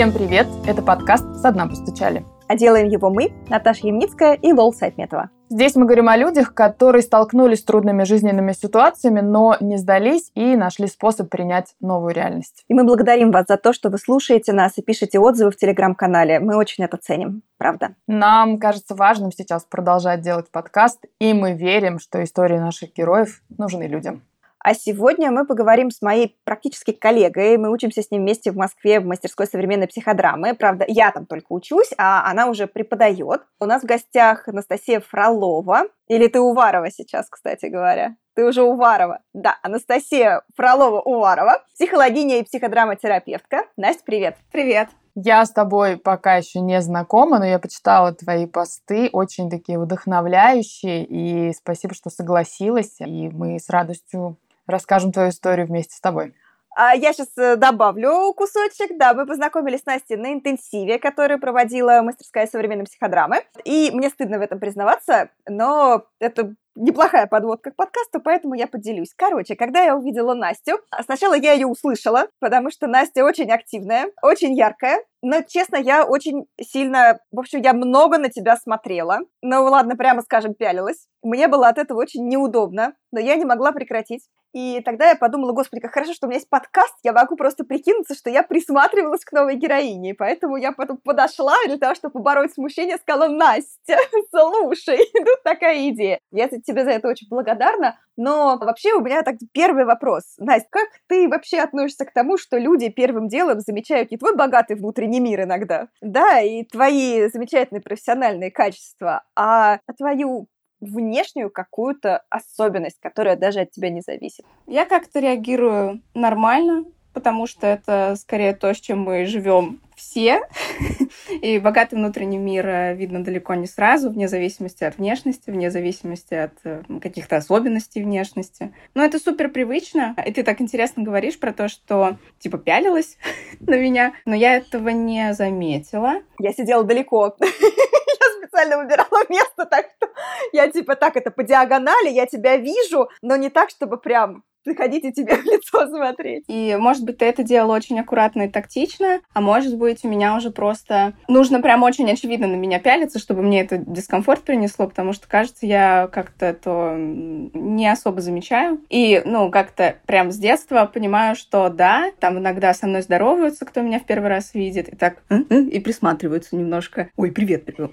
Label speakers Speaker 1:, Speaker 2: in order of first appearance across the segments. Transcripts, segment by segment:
Speaker 1: Всем привет! Это подкаст «Со дна постучали».
Speaker 2: А делаем его мы, Наташа Ямницкая и Лол Сайтметова.
Speaker 1: Здесь мы говорим о людях, которые столкнулись с трудными жизненными ситуациями, но не сдались и нашли способ принять новую реальность.
Speaker 2: И мы благодарим вас за то, что вы слушаете нас и пишете отзывы в Телеграм-канале. Мы очень это ценим, правда.
Speaker 1: Нам кажется важным сейчас продолжать делать подкаст, и мы верим, что истории наших героев нужны людям.
Speaker 2: А сегодня мы поговорим с моей практически коллегой. Мы учимся с ним вместе в Москве в мастерской современной психодрамы. Правда, я там только учусь, а она уже преподает. У нас в гостях Анастасия Фролова. Или ты Уварова сейчас, кстати говоря. Ты уже Уварова. Да, Анастасия Фролова-Уварова, психологиня и психодраматерапевтка. Настя, привет.
Speaker 3: Привет.
Speaker 1: Я с тобой пока еще не знакома, но я почитала твои посты, очень такие вдохновляющие, и спасибо, что согласилась, и мы с радостью расскажем твою историю вместе с тобой.
Speaker 2: А я сейчас э, добавлю кусочек. Да, мы познакомились с Настей на интенсиве, который проводила мастерская современной психодрамы. И мне стыдно в этом признаваться, но это неплохая подводка к подкасту, поэтому я поделюсь. Короче, когда я увидела Настю, сначала я ее услышала, потому что Настя очень активная, очень яркая, но, честно, я очень сильно... В общем, я много на тебя смотрела. Ну, ладно, прямо скажем, пялилась. Мне было от этого очень неудобно, но я не могла прекратить. И тогда я подумала, господи, как хорошо, что у меня есть подкаст, я могу просто прикинуться, что я присматривалась к новой героине. Поэтому я потом подошла для того, чтобы побороть смущение, сказала, Настя, слушай, тут такая идея. Я тебе за это очень благодарна. Но вообще у меня так первый вопрос. Настя, как ты вообще относишься к тому, что люди первым делом замечают не твой богатый внутренний мир иногда, да, и твои замечательные профессиональные качества, а твою внешнюю какую-то особенность, которая даже от тебя не зависит?
Speaker 3: Я как-то реагирую нормально, потому что это скорее то, с чем мы живем все. И богатый внутренний мир э, видно далеко не сразу, вне зависимости от внешности, вне зависимости от э, каких-то особенностей внешности. Но это супер привычно. И ты так интересно говоришь про то, что типа пялилась на меня, но я этого не заметила.
Speaker 2: Я сидела далеко специально выбирала место, так что я типа так это по диагонали, я тебя вижу, но не так, чтобы прям приходите тебе в лицо смотреть.
Speaker 3: И, может быть, ты это делала очень аккуратно и тактично, а может быть, у меня уже просто нужно прям очень очевидно на меня пялиться, чтобы мне это дискомфорт принесло, потому что, кажется, я как-то это не особо замечаю. И, ну, как-то прям с детства понимаю, что да, там иногда со мной здороваются, кто меня в первый раз видит, и так и присматриваются немножко. Ой, привет, привет.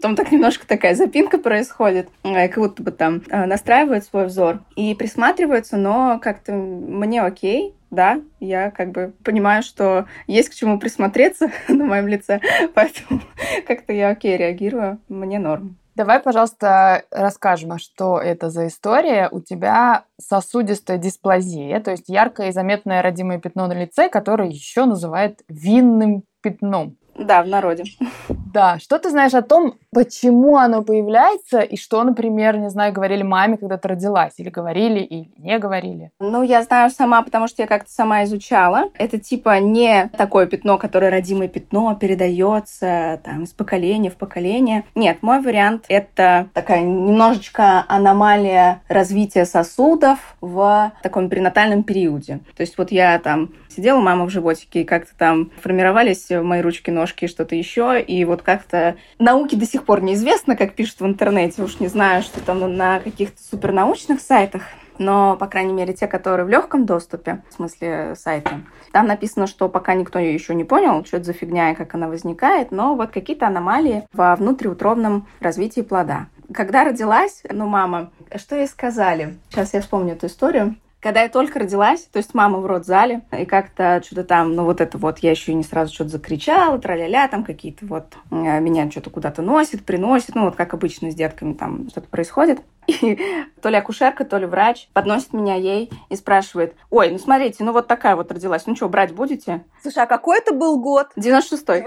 Speaker 3: Там так немножко такая запинка происходит, э, как будто бы там э, настраивают свой взор и присматривают рассматриваются, но как-то мне окей, да, я как бы понимаю, что есть к чему присмотреться на моем лице, поэтому как-то я окей реагирую, мне норм.
Speaker 1: Давай, пожалуйста, расскажем, а что это за история. У тебя сосудистая дисплазия, то есть яркое и заметное родимое пятно на лице, которое еще называют винным пятном.
Speaker 3: Да, в народе.
Speaker 1: Да. Что ты знаешь о том, почему оно появляется, и что, например, не знаю, говорили маме, когда ты родилась, или говорили, или не говорили?
Speaker 3: Ну, я знаю сама, потому что я как-то сама изучала. Это типа не такое пятно, которое родимое пятно передается там из поколения в поколение. Нет, мой вариант — это такая немножечко аномалия развития сосудов в таком перинатальном периоде. То есть вот я там сидела мама в животике, и как-то там формировались мои ручки-ножки и что-то еще, и вот как-то науке до сих пор неизвестно, как пишут в интернете, уж не знаю, что там на каких-то супернаучных сайтах, но, по крайней мере, те, которые в легком доступе, в смысле сайта, там написано, что пока никто ее еще не понял, что это за фигня и как она возникает, но вот какие-то аномалии во внутриутробном развитии плода. Когда родилась, ну, мама, что ей сказали? Сейчас я вспомню эту историю. Когда я только родилась, то есть мама в родзале, и как-то что-то там, ну вот это вот, я еще не сразу что-то закричала, траля-ля, там какие-то вот, э, меня что-то куда-то носит, приносит, ну вот как обычно с детками там что-то происходит. И то ли акушерка, то ли врач подносит меня ей и спрашивает, ой, ну смотрите, ну вот такая вот родилась, ну что, брать будете?
Speaker 2: Слушай, а какой это был год?
Speaker 3: 96-й.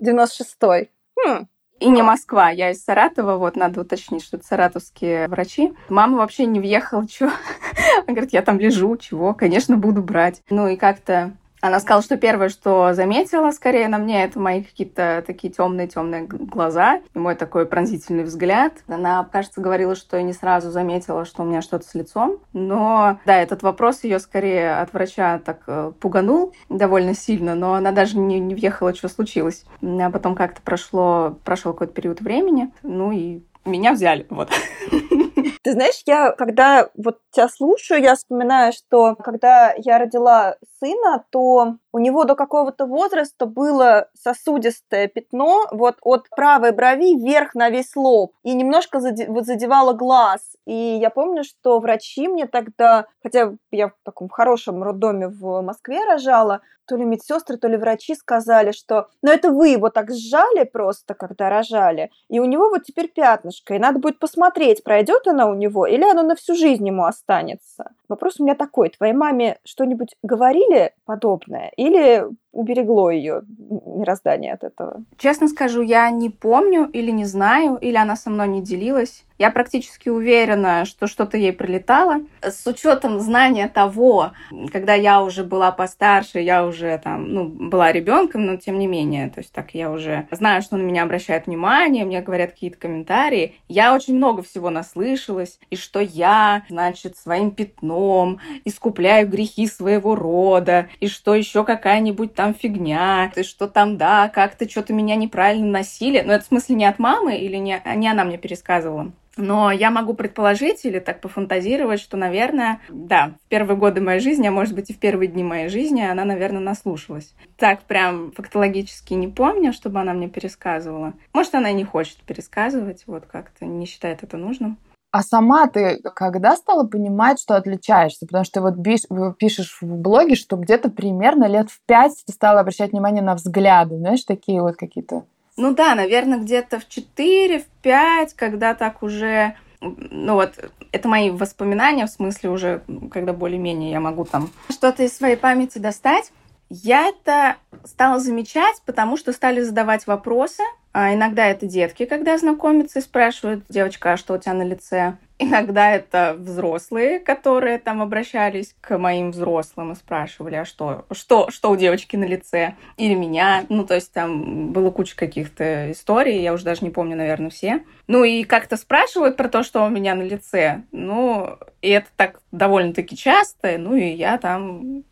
Speaker 2: 96-й. Хм.
Speaker 3: И не Москва, я из Саратова, вот надо уточнить, что это саратовские врачи. Мама вообще не въехала, что? Она говорит, я там лежу, чего? Конечно, буду брать. Ну и как-то Она сказала, что первое, что заметила скорее на мне, это мои какие-то такие темные-темные глаза и мой такой пронзительный взгляд. Она, кажется, говорила, что я не сразу заметила, что у меня что-то с лицом. Но, да, этот вопрос ее скорее от врача так э, пуганул довольно сильно, но она даже не, не въехала, что случилось. А потом как-то прошло, прошел какой-то период времени, ну и меня взяли, вот.
Speaker 2: Ты знаешь, я когда вот тебя слушаю, я вспоминаю, что когда я родила сына, то у него до какого-то возраста было сосудистое пятно вот от правой брови вверх на весь лоб и немножко вот задевало глаз. И я помню, что врачи мне тогда, хотя я в таком хорошем роддоме в Москве рожала, то ли медсестры, то ли врачи сказали, что ну это вы его так сжали просто, когда рожали, и у него вот теперь пятнышко, и надо будет посмотреть, пройдет оно у него или оно на всю жизнь ему останется. Вопрос у меня такой, твоей маме что-нибудь говорили подобное или уберегло ее мироздание от этого?
Speaker 3: Честно скажу, я не помню или не знаю, или она со мной не делилась. Я практически уверена, что что-то ей прилетало. С учетом знания того, когда я уже была постарше, я уже там, ну, была ребенком, но тем не менее, то есть так я уже знаю, что на меня обращают внимание, мне говорят какие-то комментарии. Я очень много всего наслышалась, и что я, значит, своим пятном искупляю грехи своего рода, и что еще какая-нибудь там фигня, и что там, да, как-то что-то меня неправильно носили. Но это в смысле не от мамы или не, не она мне пересказывала? Но я могу предположить или так пофантазировать, что, наверное, да, в первые годы моей жизни, а может быть и в первые дни моей жизни, она, наверное, наслушалась. Так прям фактологически не помню, чтобы она мне пересказывала. Может, она и не хочет пересказывать, вот как-то не считает это нужным.
Speaker 1: А сама ты когда стала понимать, что отличаешься? Потому что ты вот пишешь в блоге, что где-то примерно лет в пять ты стала обращать внимание на взгляды, знаешь, такие вот какие-то
Speaker 3: ну да, наверное, где-то в 4, в 5, когда так уже... Ну вот, это мои воспоминания, в смысле уже, когда более-менее я могу там что-то из своей памяти достать. Я это стала замечать, потому что стали задавать вопросы. А иногда это детки, когда знакомятся и спрашивают, девочка, а что у тебя на лице? Иногда это взрослые, которые там обращались к моим взрослым и спрашивали, а что, что, что у девочки на лице? Или меня. Ну, то есть там было куча каких-то историй, я уже даже не помню, наверное, все. Ну, и как-то спрашивают про то, что у меня на лице. Ну, и это так довольно-таки часто. Ну, и я там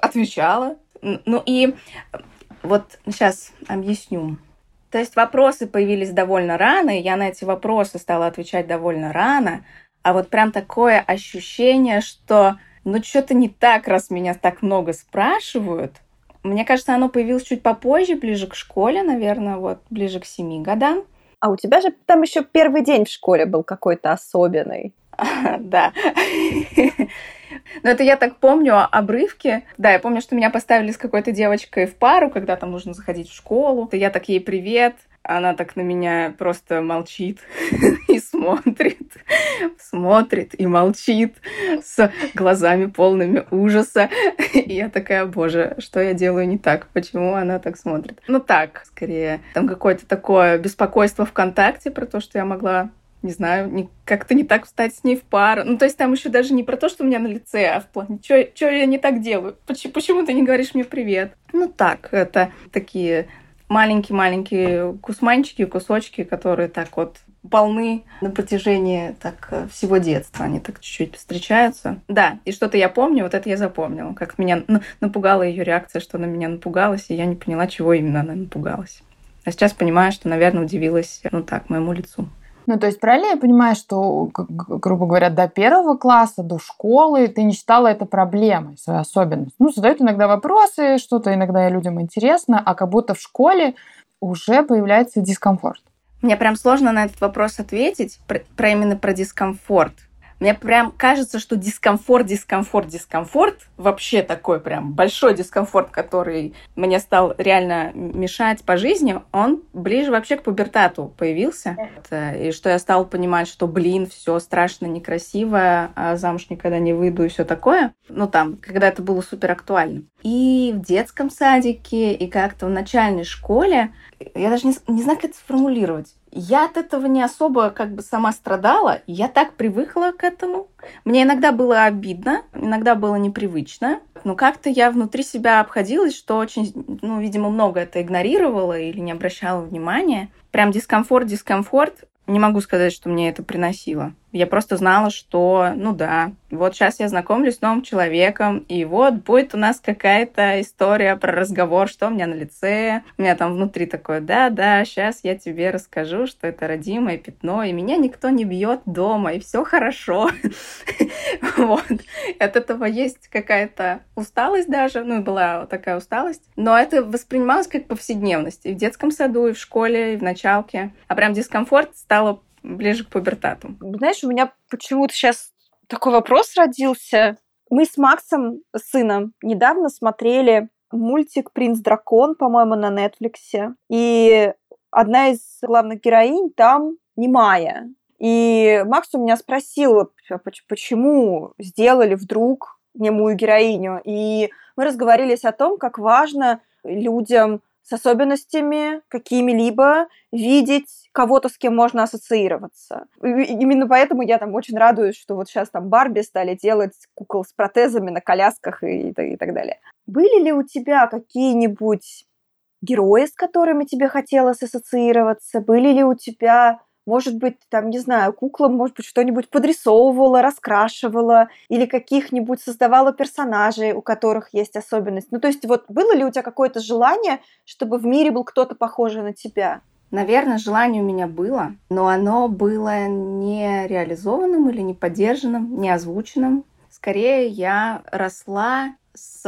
Speaker 3: отвечала. Ну, и вот сейчас объясню. То есть вопросы появились довольно рано, и я на эти вопросы стала отвечать довольно рано, а вот прям такое ощущение, что ну что-то не так, раз меня так много спрашивают. Мне кажется, оно появилось чуть попозже, ближе к школе, наверное, вот ближе к семи годам.
Speaker 2: А у тебя же там еще первый день в школе был какой-то особенный.
Speaker 3: Да. Но это я так помню обрывки. Да, я помню, что меня поставили с какой-то девочкой в пару, когда там нужно заходить в школу. Я так ей привет, она так на меня просто молчит и смотрит, смотрит и молчит с глазами полными ужаса. И я такая, боже, что я делаю не так? Почему она так смотрит? Ну так, скорее, там какое-то такое беспокойство ВКонтакте про то, что я могла не знаю, как-то не так встать с ней в пару. Ну, то есть там еще даже не про то, что у меня на лице, а в плане, что я не так делаю? Почему, почему ты не говоришь мне привет? Ну, так, это такие маленькие-маленькие кусманчики, кусочки, которые так вот полны на протяжении так всего детства. Они так чуть-чуть встречаются. Да, и что-то я помню, вот это я запомнила, как меня напугала ее реакция, что она меня напугалась, и я не поняла, чего именно она напугалась. А сейчас понимаю, что, наверное, удивилась, ну так, моему лицу.
Speaker 1: Ну, то есть правильно я понимаю, что, грубо говоря, до первого класса, до школы ты не считала это проблемой, свою особенность? Ну, задают иногда вопросы, что-то иногда людям интересно, а как будто в школе уже появляется дискомфорт.
Speaker 3: Мне прям сложно на этот вопрос ответить, про, про именно про дискомфорт. Мне прям кажется, что дискомфорт, дискомфорт, дискомфорт, вообще такой прям большой дискомфорт, который мне стал реально мешать по жизни, он ближе вообще к пубертату появился. И что я стала понимать, что, блин, все страшно некрасиво, а замуж никогда не выйду и все такое. Ну, там, когда это было супер актуально. И в детском садике, и как-то в начальной школе, я даже не, не знаю, как это сформулировать я от этого не особо как бы сама страдала. Я так привыкла к этому. Мне иногда было обидно, иногда было непривычно. Но как-то я внутри себя обходилась, что очень, ну, видимо, много это игнорировала или не обращала внимания. Прям дискомфорт, дискомфорт. Не могу сказать, что мне это приносило. Я просто знала, что, ну да, вот сейчас я знакомлюсь с новым человеком, и вот будет у нас какая-то история про разговор, что у меня на лице. У меня там внутри такое, да-да, сейчас я тебе расскажу, что это родимое пятно, и меня никто не бьет дома, и все хорошо. Вот. От этого есть какая-то усталость даже, ну, была такая усталость. Но это воспринималось как повседневность и в детском саду, и в школе, и в началке. А прям дискомфорт стало ближе к пубертату.
Speaker 2: Знаешь, у меня почему-то сейчас такой вопрос родился. Мы с Максом, сыном, недавно смотрели мультик «Принц Дракон», по-моему, на Нетфликсе. И одна из главных героинь там немая. И Макс у меня спросил, почему сделали вдруг немую героиню. И мы разговорились о том, как важно людям с особенностями какими-либо, видеть кого-то, с кем можно ассоциироваться. И именно поэтому я там очень радуюсь, что вот сейчас там Барби стали делать кукол с протезами на колясках и, и, и так далее. Были ли у тебя какие-нибудь герои, с которыми тебе хотелось ассоциироваться? Были ли у тебя может быть, там, не знаю, кукла, может быть, что-нибудь подрисовывала, раскрашивала, или каких-нибудь создавала персонажей, у которых есть особенность. Ну, то есть, вот было ли у тебя какое-то желание, чтобы в мире был кто-то похожий на тебя?
Speaker 3: Наверное, желание у меня было, но оно было не реализованным или не поддержанным, не озвученным. Скорее, я росла с,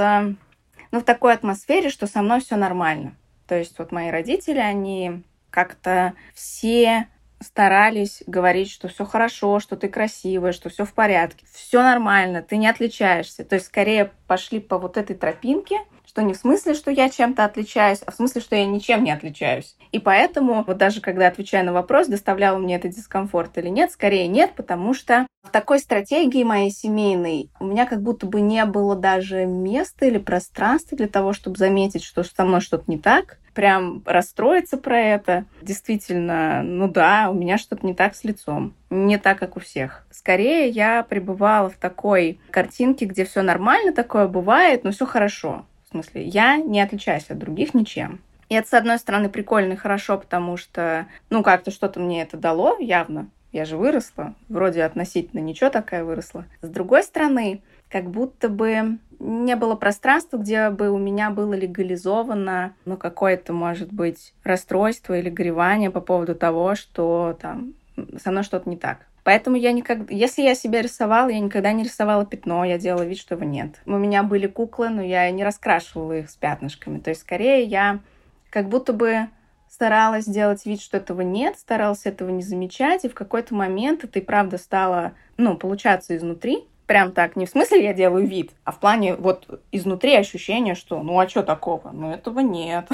Speaker 3: ну, в такой атмосфере, что со мной все нормально. То есть вот мои родители, они как-то все старались говорить, что все хорошо, что ты красивая, что все в порядке, все нормально, ты не отличаешься. То есть скорее пошли по вот этой тропинке, что не в смысле, что я чем-то отличаюсь, а в смысле, что я ничем не отличаюсь. И поэтому, вот даже когда отвечаю на вопрос, доставлял мне это дискомфорт или нет, скорее нет, потому что в такой стратегии моей семейной у меня как будто бы не было даже места или пространства для того, чтобы заметить, что со мной что-то не так, прям расстроиться про это. Действительно, ну да, у меня что-то не так с лицом. Не так, как у всех. Скорее, я пребывала в такой картинке, где все нормально, такое бывает, но все хорошо. В смысле, я не отличаюсь от других ничем. И это, с одной стороны, прикольно и хорошо, потому что, ну, как-то что-то мне это дало, явно. Я же выросла, вроде относительно ничего такая выросла. С другой стороны, как будто бы не было пространства, где бы у меня было легализовано, ну, какое-то, может быть, расстройство или горевание по поводу того, что там со мной что-то не так. Поэтому я никогда... Если я себя рисовала, я никогда не рисовала пятно, я делала вид, что его нет. У меня были куклы, но я не раскрашивала их с пятнышками. То есть, скорее, я как будто бы старалась сделать вид, что этого нет, старалась этого не замечать, и в какой-то момент это и правда стало, ну, получаться изнутри. Прям так, не в смысле я делаю вид, а в плане вот изнутри ощущения, что ну а что такого? Ну этого нет.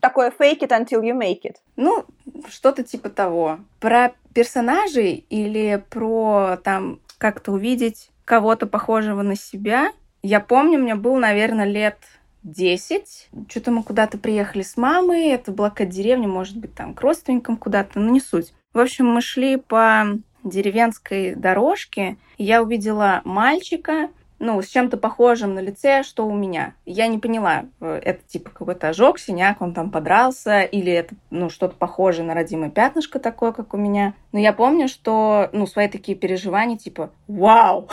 Speaker 2: Такое fake it until you make it.
Speaker 3: Ну, что-то типа того. Про персонажей или про там как-то увидеть кого-то похожего на себя. Я помню, мне было, наверное, лет 10. Что-то мы куда-то приехали с мамой. Это была какая-то деревня, может быть, там к родственникам куда-то, но не суть. В общем, мы шли по деревенской дорожке, и я увидела мальчика, ну, с чем-то похожим на лице, что у меня. Я не поняла, э, это типа какой-то ожог, синяк, он там подрался, или это, ну, что-то похожее на родимое пятнышко такое, как у меня. Но я помню, что, ну, свои такие переживания, типа, вау,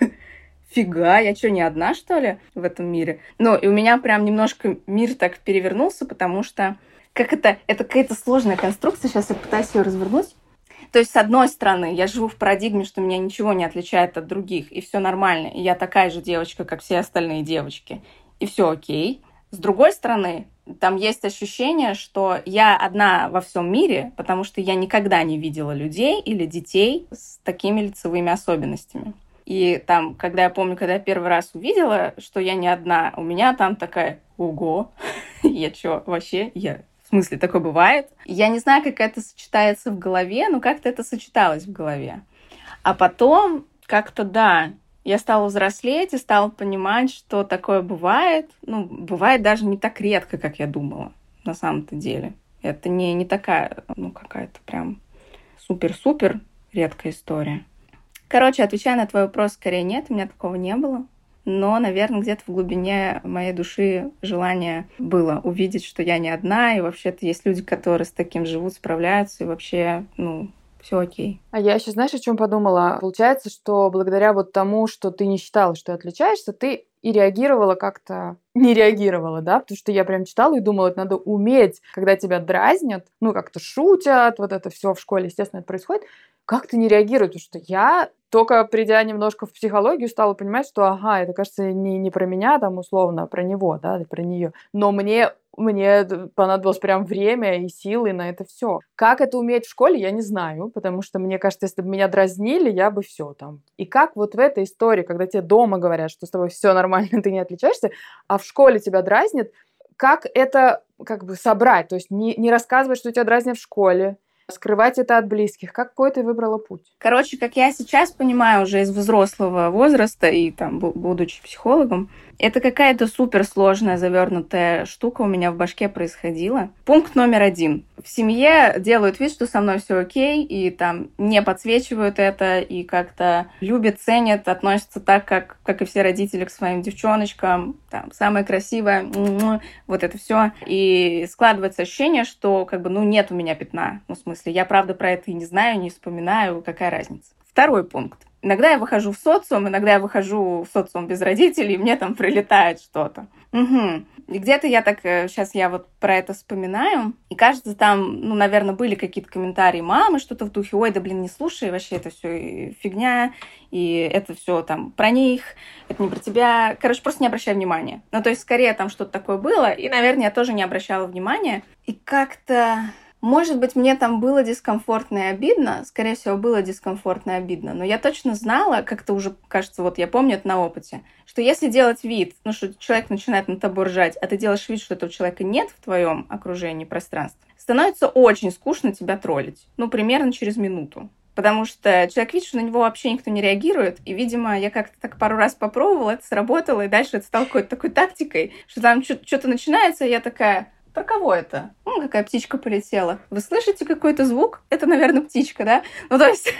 Speaker 3: фига, я что, не одна, что ли, в этом мире? Ну, и у меня прям немножко мир так перевернулся, потому что как это, это какая-то сложная конструкция, сейчас я пытаюсь ее развернуть. То есть, с одной стороны, я живу в парадигме, что меня ничего не отличает от других, и все нормально, и я такая же девочка, как все остальные девочки, и все окей. С другой стороны, там есть ощущение, что я одна во всем мире, потому что я никогда не видела людей или детей с такими лицевыми особенностями. И там, когда я помню, когда я первый раз увидела, что я не одна, у меня там такая, ого, я что, вообще, я смысле, такое бывает. Я не знаю, как это сочетается в голове, но как-то это сочеталось в голове. А потом как-то, да, я стала взрослеть и стала понимать, что такое бывает. Ну, бывает даже не так редко, как я думала, на самом-то деле. Это не, не такая, ну, какая-то прям супер-супер редкая история. Короче, отвечая на твой вопрос, скорее нет, у меня такого не было. Но, наверное, где-то в глубине моей души желание было увидеть, что я не одна, и вообще-то есть люди, которые с таким живут, справляются, и вообще, ну, все окей.
Speaker 1: А я еще, знаешь, о чем подумала? Получается, что благодаря вот тому, что ты не считала, что отличаешься, ты и реагировала как-то не реагировала, да, потому что я прям читала и думала, это надо уметь, когда тебя дразнят, ну, как-то шутят, вот это все в школе, естественно, это происходит, как ты не реагируешь, потому что я только придя немножко в психологию, стала понимать, что, ага, это, кажется, не, не про меня там условно, а про него, да, про нее. Но мне мне понадобилось прям время и силы на это все. Как это уметь в школе, я не знаю, потому что мне кажется, если бы меня дразнили, я бы все там. И как вот в этой истории, когда тебе дома говорят, что с тобой все нормально, ты не отличаешься, а в школе тебя дразнят, как это как бы собрать? То есть не, не рассказывать, что тебя дразнят в школе, скрывать это от близких? Какой ты выбрала путь?
Speaker 3: Короче, как я сейчас понимаю уже из взрослого возраста и там, будучи психологом, это какая-то суперсложная завернутая штука у меня в башке происходила. Пункт номер один. В семье делают вид, что со мной все окей, и там не подсвечивают это, и как-то любят, ценят, относятся так, как, как и все родители к своим девчоночкам. Там, самое красивое, вот это все. И складывается ощущение, что как бы, ну, нет у меня пятна. Ну, в смысле, я правда про это и не знаю, не вспоминаю, какая разница. Второй пункт. Иногда я выхожу в социум, иногда я выхожу в социум без родителей, и мне там прилетает что-то. Угу. И где-то я так, сейчас э, я вот про это вспоминаю, и кажется, там, ну, наверное, были какие-то комментарии мамы, что-то в духе, ой, да блин, не слушай, вообще это все фигня, и это все там про них, это не про тебя. Короче, просто не обращай внимания. Ну, то есть, скорее там что-то такое было, и, наверное, я тоже не обращала внимания. И как-то может быть, мне там было дискомфортно и обидно, скорее всего, было дискомфортно и обидно, но я точно знала, как-то уже, кажется, вот я помню это на опыте, что если делать вид, ну, что человек начинает на тобой ржать, а ты делаешь вид, что этого человека нет в твоем окружении пространства, становится очень скучно тебя троллить. Ну, примерно через минуту. Потому что человек видит, что на него вообще никто не реагирует. И, видимо, я как-то так пару раз попробовала, это сработало, и дальше это стало какой-то такой тактикой, что там что-то начинается, и я такая, про кого это? Ну, какая птичка полетела. Вы слышите какой-то звук? Это, наверное, птичка, да? Ну, то есть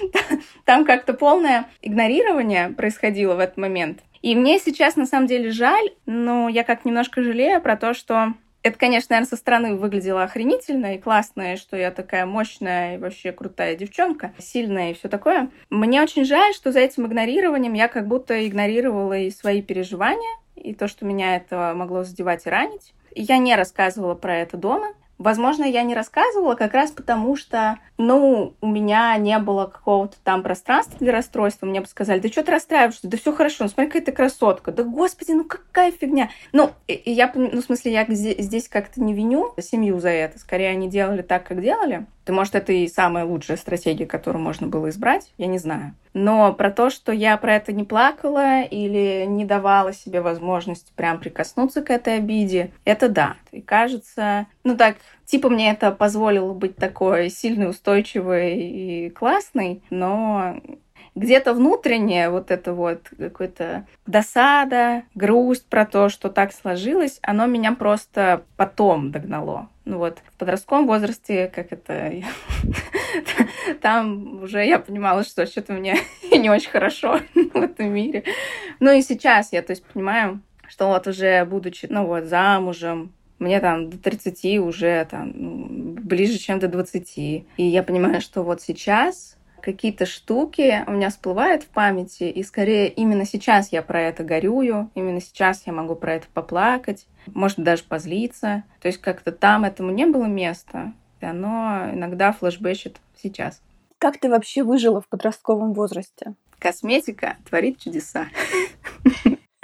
Speaker 3: там как-то полное игнорирование происходило в этот момент. И мне сейчас, на самом деле, жаль, но я как немножко жалею про то, что это, конечно, наверное, со стороны выглядело охренительно и классно, и что я такая мощная и вообще крутая девчонка, сильная и все такое. Мне очень жаль, что за этим игнорированием я как будто игнорировала и свои переживания, и то, что меня это могло задевать и ранить. Я не рассказывала про это дома. Возможно, я не рассказывала как раз потому, что, ну, у меня не было какого-то там пространства для расстройства. Мне бы сказали, да что ты расстраиваешься? Да все хорошо, ну смотри, какая ты красотка. Да господи, ну какая фигня. Ну, и я, ну, в смысле, я здесь как-то не виню семью за это. Скорее, они делали так, как делали. Да, может, это и самая лучшая стратегия, которую можно было избрать, я не знаю. Но про то, что я про это не плакала или не давала себе возможность прям прикоснуться к этой обиде, это да. И кажется, ну так, типа мне это позволило быть такой сильной, устойчивой и классной, но где-то внутреннее вот это вот какое-то досада, грусть про то, что так сложилось, оно меня просто потом догнало. Ну вот, в подростковом возрасте, как это... Там уже я понимала, что что-то мне не очень хорошо в этом мире. Ну и сейчас я, то есть, понимаю, что вот уже будучи, ну вот, замужем, мне там до 30 уже там ну, ближе, чем до 20. И я понимаю, что вот сейчас какие-то штуки у меня всплывают в памяти, и скорее именно сейчас я про это горюю, именно сейчас я могу про это поплакать, может даже позлиться. То есть как-то там этому не было места, и оно иногда флешбэчит сейчас.
Speaker 2: Как ты вообще выжила в подростковом возрасте?
Speaker 3: Косметика творит чудеса.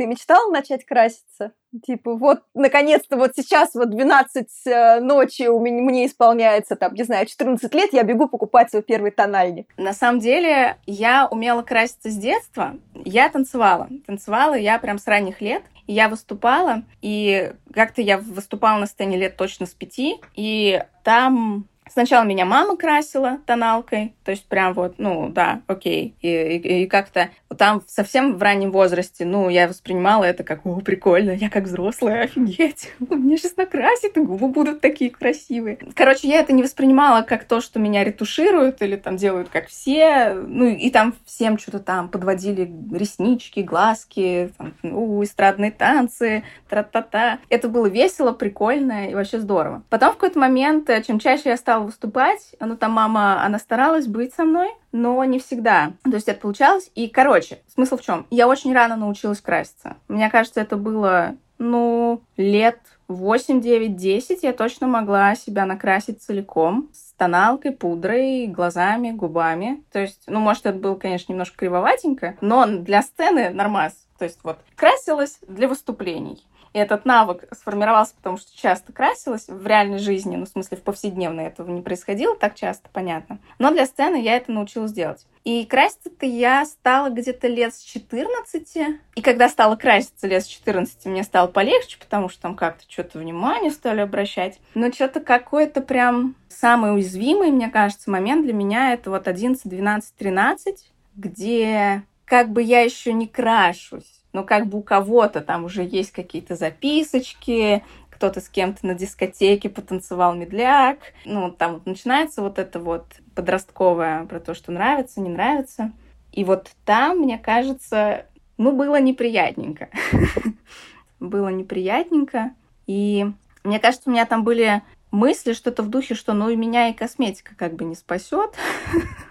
Speaker 2: Ты мечтал начать краситься? Типа, вот, наконец-то, вот сейчас, вот 12 э, ночи у меня, мне исполняется, там, не знаю, 14 лет, я бегу покупать свой первый тональник.
Speaker 3: На самом деле, я умела краситься с детства. Я танцевала. Танцевала я прям с ранних лет. Я выступала, и как-то я выступала на сцене лет точно с пяти, и там Сначала меня мама красила тоналкой, то есть прям вот, ну да, окей. И, и, и как-то там совсем в раннем возрасте, ну, я воспринимала это как, о, прикольно, я как взрослая, офигеть, мне сейчас накрасит, и губы будут такие красивые. Короче, я это не воспринимала как то, что меня ретушируют или там делают как все, ну, и там всем что-то там подводили реснички, глазки, там, у, эстрадные танцы, тра-та-та. Это было весело, прикольно и вообще здорово. Потом в какой-то момент, э, чем чаще я стала выступать, ну, там мама, она старалась быть со мной, но не всегда. То есть это получалось. И, короче, смысл в чем? Я очень рано научилась краситься. Мне кажется, это было, ну, лет 8, 9, 10 я точно могла себя накрасить целиком с тоналкой, пудрой, глазами, губами. То есть, ну, может, это было, конечно, немножко кривоватенько, но для сцены нормас. То есть вот красилась для выступлений. И этот навык сформировался, потому что часто красилась в реальной жизни, ну, в смысле, в повседневной этого не происходило так часто, понятно. Но для сцены я это научилась делать. И краситься-то я стала где-то лет с 14. И когда стала краситься лет с 14, мне стало полегче, потому что там как-то что-то внимание стали обращать. Но что-то какой-то прям самый уязвимый, мне кажется, момент для меня это вот 11, 12, 13, где как бы я еще не крашусь но как бы у кого-то там уже есть какие-то записочки, кто-то с кем-то на дискотеке потанцевал медляк. Ну, там вот начинается вот это вот подростковое про то, что нравится, не нравится. И вот там, мне кажется, ну, было неприятненько. Было неприятненько. И мне кажется, у меня там были мысли, что-то в духе, что ну и меня и косметика как бы не спасет.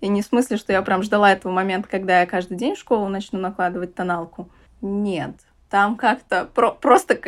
Speaker 3: И не в смысле, что я прям ждала этого момента, когда я каждый день в школу начну накладывать тоналку. Нет. Там как-то про просто,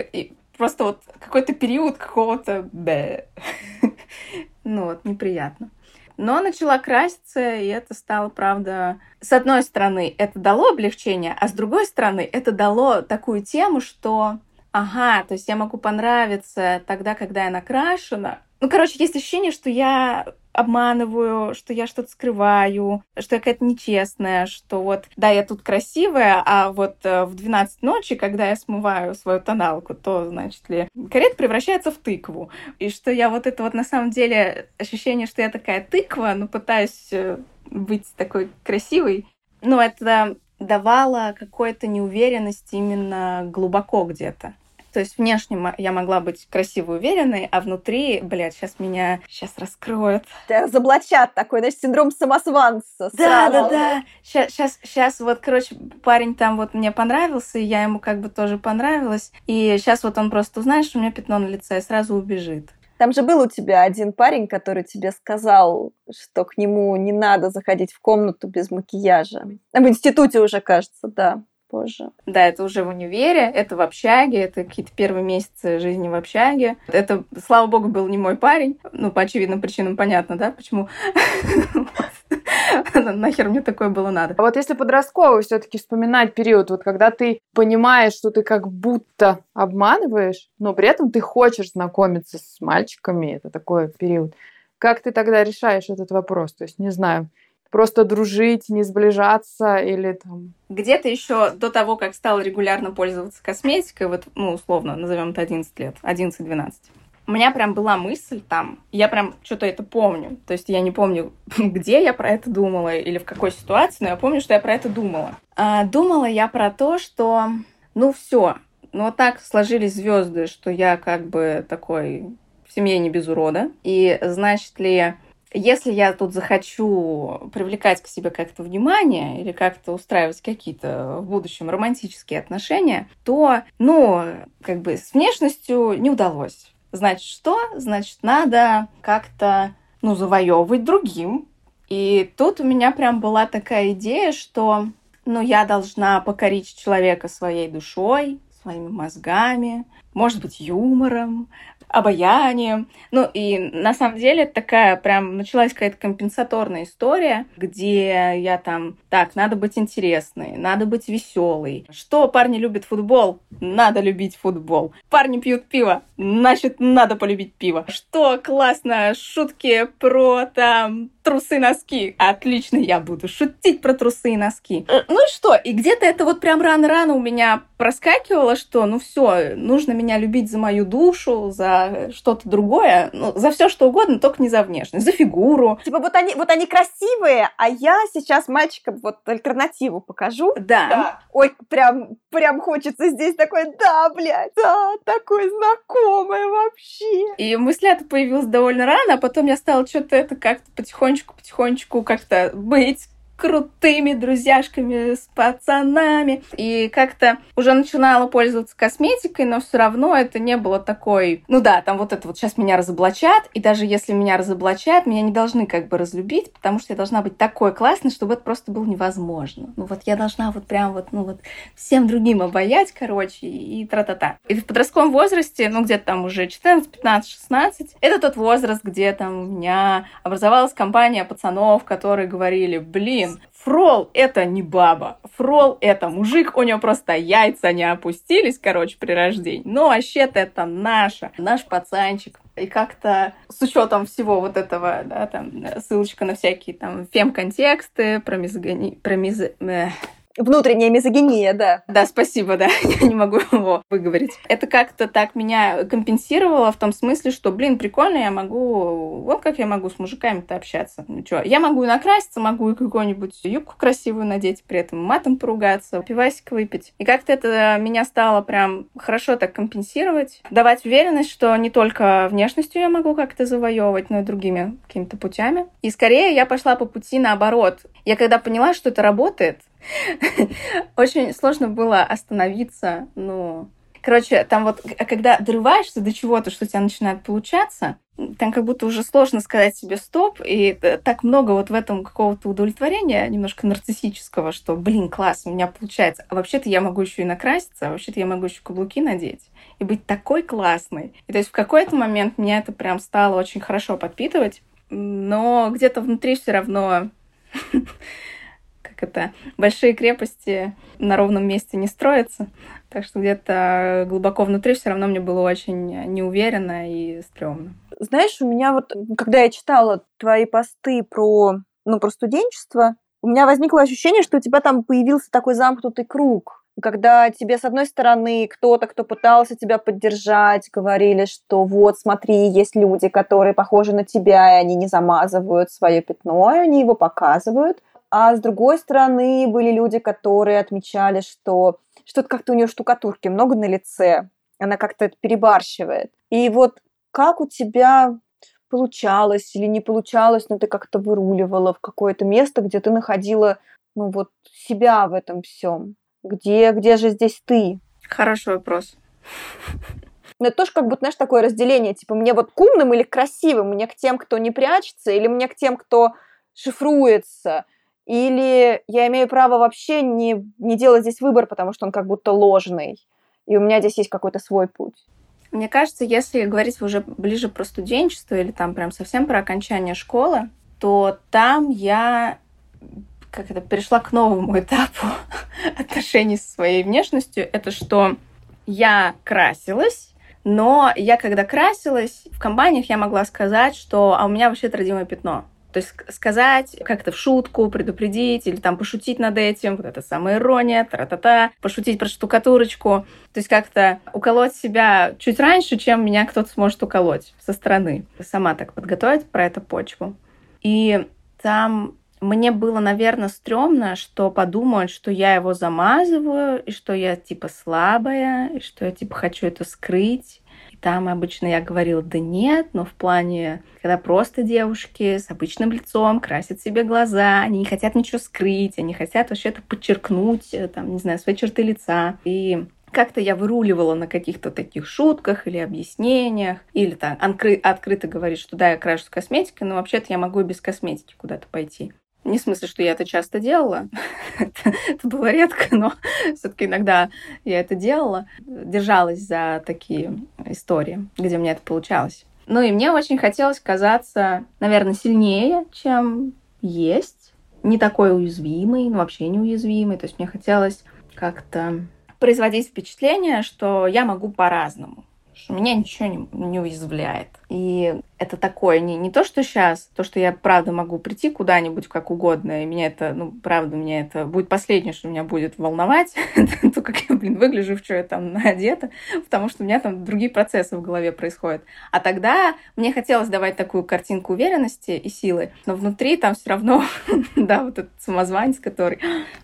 Speaker 3: просто вот какой-то период какого-то... ну вот, неприятно. Но начала краситься, и это стало, правда... С одной стороны, это дало облегчение, а с другой стороны, это дало такую тему, что ага, то есть я могу понравиться тогда, когда я накрашена. Ну, короче, есть ощущение, что я обманываю, что я что-то скрываю, что я какая-то нечестная, что вот, да, я тут красивая, а вот э, в 12 ночи, когда я смываю свою тоналку, то, значит ли, карет превращается в тыкву. И что я вот это вот на самом деле ощущение, что я такая тыква, но пытаюсь э, быть такой красивой, ну, это давало какой-то неуверенности именно глубоко где-то. То есть внешне я могла быть красивой, уверенной, а внутри, блядь, сейчас меня сейчас раскроют.
Speaker 2: Тебя разоблачат такой, знаешь, синдром самозванца.
Speaker 3: Да, да, да. Сейчас, сейчас, сейчас вот, короче, парень там вот мне понравился, и я ему как бы тоже понравилась. И сейчас вот он просто узнает, что у меня пятно на лице, и сразу убежит.
Speaker 2: Там же был у тебя один парень, который тебе сказал, что к нему не надо заходить в комнату без макияжа. В институте уже, кажется, да позже.
Speaker 3: Да, это уже в универе, это в общаге, это какие-то первые месяцы жизни в общаге. Это, слава богу, был не мой парень. Ну, по очевидным причинам понятно, да, почему. Нахер мне такое было надо.
Speaker 1: А вот если подростковый все-таки вспоминать период, вот когда ты понимаешь, что ты как будто обманываешь, но при этом ты хочешь знакомиться с мальчиками, это такой период. Как ты тогда решаешь этот вопрос? То есть, не знаю, просто дружить, не сближаться или там...
Speaker 3: Где-то еще до того, как стала регулярно пользоваться косметикой, вот, ну, условно, назовем это 11 лет, 11-12, у меня прям была мысль там, я прям что-то это помню. То есть я не помню, где я про это думала или в какой ситуации, но я помню, что я про это думала. А, думала я про то, что, ну все, ну вот так сложились звезды, что я как бы такой в семье не без урода. И значит ли если я тут захочу привлекать к себе как-то внимание или как-то устраивать какие-то в будущем романтические отношения, то, ну, как бы с внешностью не удалось. Значит, что? Значит, надо как-то, ну, завоевывать другим. И тут у меня прям была такая идея, что, ну, я должна покорить человека своей душой, своими мозгами, может быть, юмором, обаянием. Ну, и на самом деле такая прям началась какая-то компенсаторная история, где я там, так, надо быть интересной, надо быть веселой. Что парни любят футбол? Надо любить футбол. Парни пьют пиво? Значит, надо полюбить пиво. Что классно, шутки про там трусы-носки. Отлично, я буду шутить про трусы и носки. Э, ну и что? И где-то это вот прям рано-рано у меня проскакивало, что ну все, нужно меня любить за мою душу, за что-то другое, ну, за все что угодно, только не за внешность, за фигуру.
Speaker 2: Типа вот они, вот они красивые, а я сейчас мальчикам вот альтернативу покажу.
Speaker 3: Да.
Speaker 2: да. Ой, прям, прям хочется здесь такой, да, блядь, да, такой знакомый вообще.
Speaker 3: И мысль эта появилась довольно рано, а потом я стала что-то это как-то потихонечку-потихонечку как-то быть крутыми друзьяшками с пацанами. И как-то уже начинала пользоваться косметикой, но все равно это не было такой... Ну да, там вот это вот сейчас меня разоблачат, и даже если меня разоблачат, меня не должны как бы разлюбить, потому что я должна быть такой классной, чтобы это просто было невозможно. Ну вот я должна вот прям вот, ну вот всем другим обаять, короче, и тра-та-та. И в подростковом возрасте, ну где-то там уже 14, 15, 16, это тот возраст, где там у меня образовалась компания пацанов, которые говорили, блин, Фрол — это не баба. Фрол — это мужик, у него просто яйца не опустились, короче, при рождении. Но вообще-то это наша, наш пацанчик. И как-то с учетом всего вот этого, да, там, ссылочка на всякие там фем-контексты, про мизогони... про миз...
Speaker 2: Внутренняя мизогиния, да.
Speaker 3: Да, спасибо, да, я не могу его выговорить. Это как-то так меня компенсировало в том смысле, что, блин, прикольно, я могу... Вот как я могу с мужиками-то общаться. Ну что, я могу и накраситься, могу и какую-нибудь юбку красивую надеть, при этом матом поругаться, пивасик выпить. И как-то это меня стало прям хорошо так компенсировать, давать уверенность, что не только внешностью я могу как-то завоевывать, но и другими какими-то путями. И скорее я пошла по пути наоборот. Я когда поняла, что это работает, очень сложно было остановиться, ну... Короче, там вот, когда дорываешься до чего-то, что у тебя начинает получаться, там как будто уже сложно сказать себе стоп, и так много вот в этом какого-то удовлетворения, немножко нарциссического, что, блин, класс, у меня получается. А вообще-то я могу еще и накраситься, а вообще-то я могу еще каблуки надеть и быть такой классной. И то есть в какой-то момент меня это прям стало очень хорошо подпитывать, но где-то внутри все равно это большие крепости на ровном месте не строятся. Так что где-то глубоко внутри все равно мне было очень неуверенно и стрёмно.
Speaker 2: Знаешь, у меня вот, когда я читала твои посты про, ну, про студенчество, у меня возникло ощущение, что у тебя там появился такой замкнутый круг, когда тебе, с одной стороны, кто-то, кто пытался тебя поддержать, говорили, что вот, смотри, есть люди, которые похожи на тебя, и они не замазывают свое пятно, и они его показывают. А с другой стороны, были люди, которые отмечали, что что-то как-то у нее штукатурки много на лице, она как-то это перебарщивает. И вот как у тебя получалось или не получалось, но ты как-то выруливала в какое-то место, где ты находила, ну вот, себя в этом всем. Где, где же здесь ты?
Speaker 3: Хороший вопрос.
Speaker 2: Но это тоже как будто, знаешь, такое разделение, типа, мне вот к умным или к красивым, мне к тем, кто не прячется, или мне к тем, кто шифруется, или я имею право вообще не, не делать здесь выбор, потому что он как будто ложный, и у меня здесь есть какой-то свой путь.
Speaker 3: Мне кажется, если говорить уже ближе про студенчество или там прям совсем про окончание школы, то там я как это перешла к новому этапу отношений со своей внешностью. Это что я красилась, но я когда красилась, в компаниях я могла сказать, что а у меня вообще-то родимое пятно. То есть сказать как-то в шутку, предупредить или там пошутить над этим, вот это самая ирония, тра-та-та, пошутить про штукатурочку. То есть как-то уколоть себя чуть раньше, чем меня кто-то сможет уколоть со стороны. Сама так подготовить про эту почву. И там мне было, наверное, стрёмно, что подумают, что я его замазываю, и что я типа слабая, и что я типа хочу это скрыть. Там обычно я говорила, да нет, но в плане, когда просто девушки с обычным лицом красят себе глаза, они не хотят ничего скрыть, они хотят вообще это подчеркнуть, э, там, не знаю, свои черты лица. И как-то я выруливала на каких-то таких шутках или объяснениях, или там откры- открыто говорить, что да, я крашусь косметикой, но вообще-то я могу и без косметики куда-то пойти. Не в смысле, что я это часто делала. это было редко, но все-таки иногда я это делала. Держалась за такие истории, где меня это получалось. Ну и мне очень хотелось казаться, наверное, сильнее, чем есть. Не такой уязвимый, ну вообще неуязвимый. То есть мне хотелось как-то производить впечатление, что я могу по-разному. Что меня ничего не, не уязвляет. И это такое, не, не то, что сейчас, то, что я правда могу прийти куда-нибудь как угодно, и меня это, ну, правда, меня это будет последнее, что меня будет волновать, то, как я, блин, выгляжу, в что я там одета, потому что у меня там другие процессы в голове происходят. А тогда мне хотелось давать такую картинку уверенности и силы, но внутри там все равно, да, вот этот самозванец, который,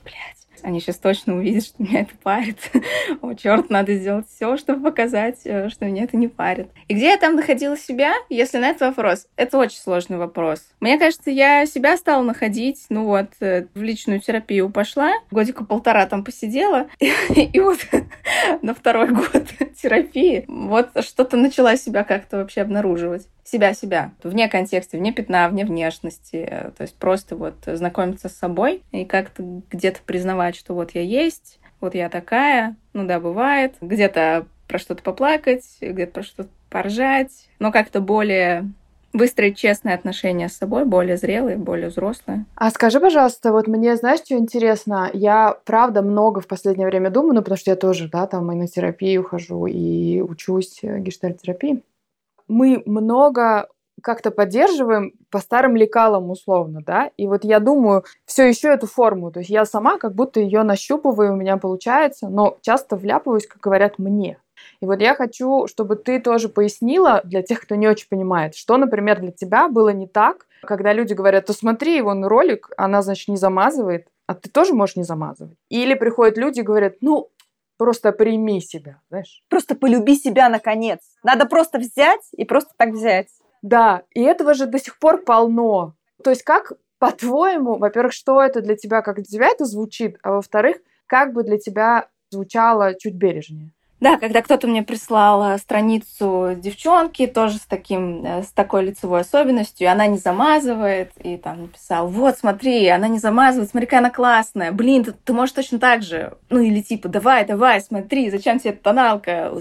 Speaker 3: блядь, они сейчас точно увидят, что меня это парит. О, черт, надо сделать все, чтобы показать, э, что меня это не парит. И где я там находила себя, если на этот вопрос? Это очень сложный вопрос. Мне кажется, я себя стала находить, ну вот, э, в личную терапию пошла, годика полтора там посидела, и вот на второй год терапии вот что-то начала себя как-то вообще обнаруживать себя-себя, вне контекста, вне пятна, вне внешности. То есть просто вот знакомиться с собой и как-то где-то признавать, что вот я есть, вот я такая, ну да, бывает. Где-то про что-то поплакать, где-то про что-то поржать, но как-то более выстроить честные отношения с собой, более зрелые, более взрослые.
Speaker 1: А скажи, пожалуйста, вот мне, знаешь, что интересно? Я, правда, много в последнее время думаю, ну, потому что я тоже, да, там и на терапию хожу, и учусь э, гештальтерапии мы много как-то поддерживаем по старым лекалам условно, да, и вот я думаю, все еще эту форму, то есть я сама как будто ее нащупываю, у меня получается, но часто вляпываюсь, как говорят мне. И вот я хочу, чтобы ты тоже пояснила для тех, кто не очень понимает, что, например, для тебя было не так, когда люди говорят, то смотри, вон ролик, она, значит, не замазывает, а ты тоже можешь не замазывать. Или приходят люди и говорят, ну, Просто прими себя, знаешь.
Speaker 2: Просто полюби себя, наконец. Надо просто взять и просто так взять.
Speaker 1: Да, и этого же до сих пор полно. То есть как, по-твоему, во-первых, что это для тебя, как для тебя это звучит, а во-вторых, как бы для тебя звучало чуть бережнее?
Speaker 3: Да, когда кто-то мне прислал э, страницу девчонки, тоже с, таким, э, с такой лицевой особенностью, и она не замазывает, и там написал, вот, смотри, она не замазывает, смотри, какая она классная, блин, ты, ты можешь точно так же. Ну, или типа, давай, давай, смотри, зачем тебе эта тоналка,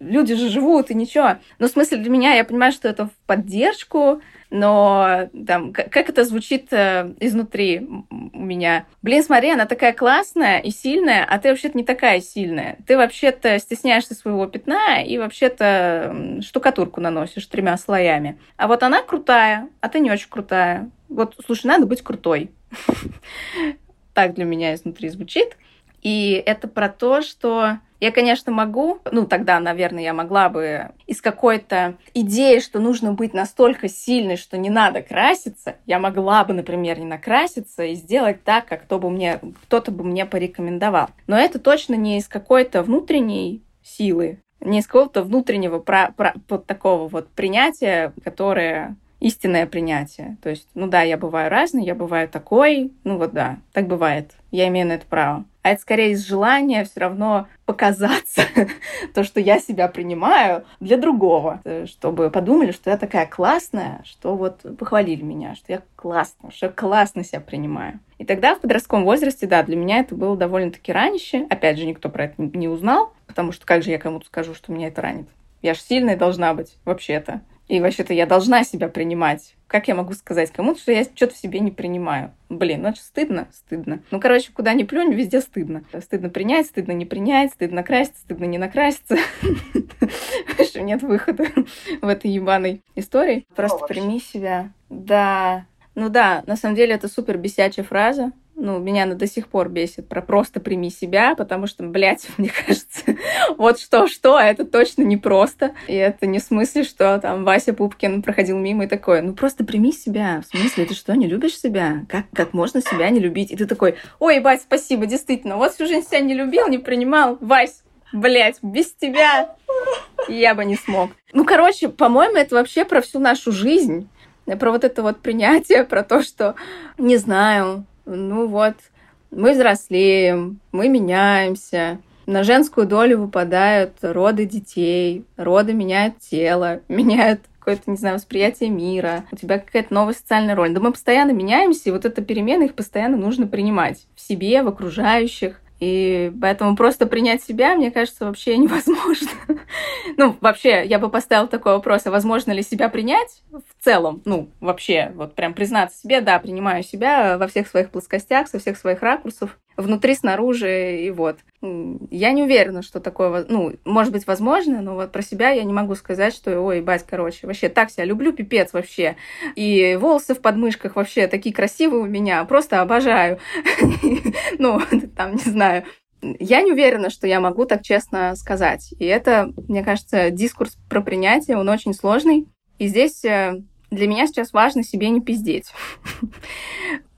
Speaker 3: люди же живут, и ничего. Ну, в смысле, для меня, я понимаю, что это в поддержку, но там, как это звучит э, изнутри у меня. Блин, смотри, она такая классная и сильная, а ты вообще-то не такая сильная. Ты вообще-то стесняешься своего пятна и вообще-то штукатурку наносишь тремя слоями. А вот она крутая, а ты не очень крутая. Вот, слушай, надо быть крутой. Так для меня изнутри звучит. И это про то, что я, конечно, могу, ну тогда, наверное, я могла бы из какой-то идеи, что нужно быть настолько сильной, что не надо краситься, я могла бы, например, не накраситься и сделать так, как кто бы мне, кто-то бы мне порекомендовал. Но это точно не из какой-то внутренней силы, не из какого-то внутреннего про, про, вот такого вот принятия, которое истинное принятие. То есть, ну да, я бываю разной, я бываю такой, ну вот да, так бывает. Я имею на это право. А это скорее из желания все равно показаться, то, что я себя принимаю для другого, чтобы подумали, что я такая классная, что вот похвалили меня, что я классная, что я классно себя принимаю. И тогда в подростковом возрасте, да, для меня это было довольно-таки ранище. Опять же, никто про это не узнал, потому что как же я кому-то скажу, что меня это ранит? Я же сильная должна быть, вообще-то. И вообще-то я должна себя принимать. Как я могу сказать кому-то, что я что-то в себе не принимаю? Блин, ну это стыдно? Стыдно. Ну, короче, куда ни плюнь, везде стыдно. Стыдно принять, стыдно не принять, стыдно накраситься, стыдно не накраситься. Что нет выхода в этой ебаной истории. Просто прими себя. Да, ну да, на самом деле это супер бесячая фраза ну, меня она до сих пор бесит про просто прими себя, потому что, блядь, мне кажется, вот что-что, а это точно не просто. И это не в смысле, что там Вася Пупкин проходил мимо и такой, ну просто прими себя. В смысле, ты что, не любишь себя? Как, как можно себя не любить? И ты такой, ой, Вась, спасибо, действительно, вот всю жизнь себя не любил, не принимал. Вась, блядь, без тебя я бы не смог. Ну, короче, по-моему, это вообще про всю нашу жизнь про вот это вот принятие, про то, что, не знаю, ну вот, мы взрослеем, мы меняемся, на женскую долю выпадают роды детей, роды меняют тело, меняют какое-то, не знаю, восприятие мира, у тебя какая-то новая социальная роль. Да мы постоянно меняемся, и вот эта перемена, их постоянно нужно принимать в себе, в окружающих. И поэтому просто принять себя, мне кажется, вообще невозможно. ну, вообще, я бы поставила такой вопрос, а возможно ли себя принять в целом, ну, вообще, вот прям признаться себе, да, принимаю себя во всех своих плоскостях, со всех своих ракурсов, внутри, снаружи, и вот. Я не уверена, что такое, ну, может быть, возможно, но вот про себя я не могу сказать, что, ой, бать, короче, вообще так себя люблю, пипец вообще. И волосы в подмышках вообще такие красивые у меня, просто обожаю. Ну, там, не знаю. Я не уверена, что я могу так честно сказать. И это, мне кажется, дискурс про принятие, он очень сложный. И здесь э, для меня сейчас важно себе не пиздеть.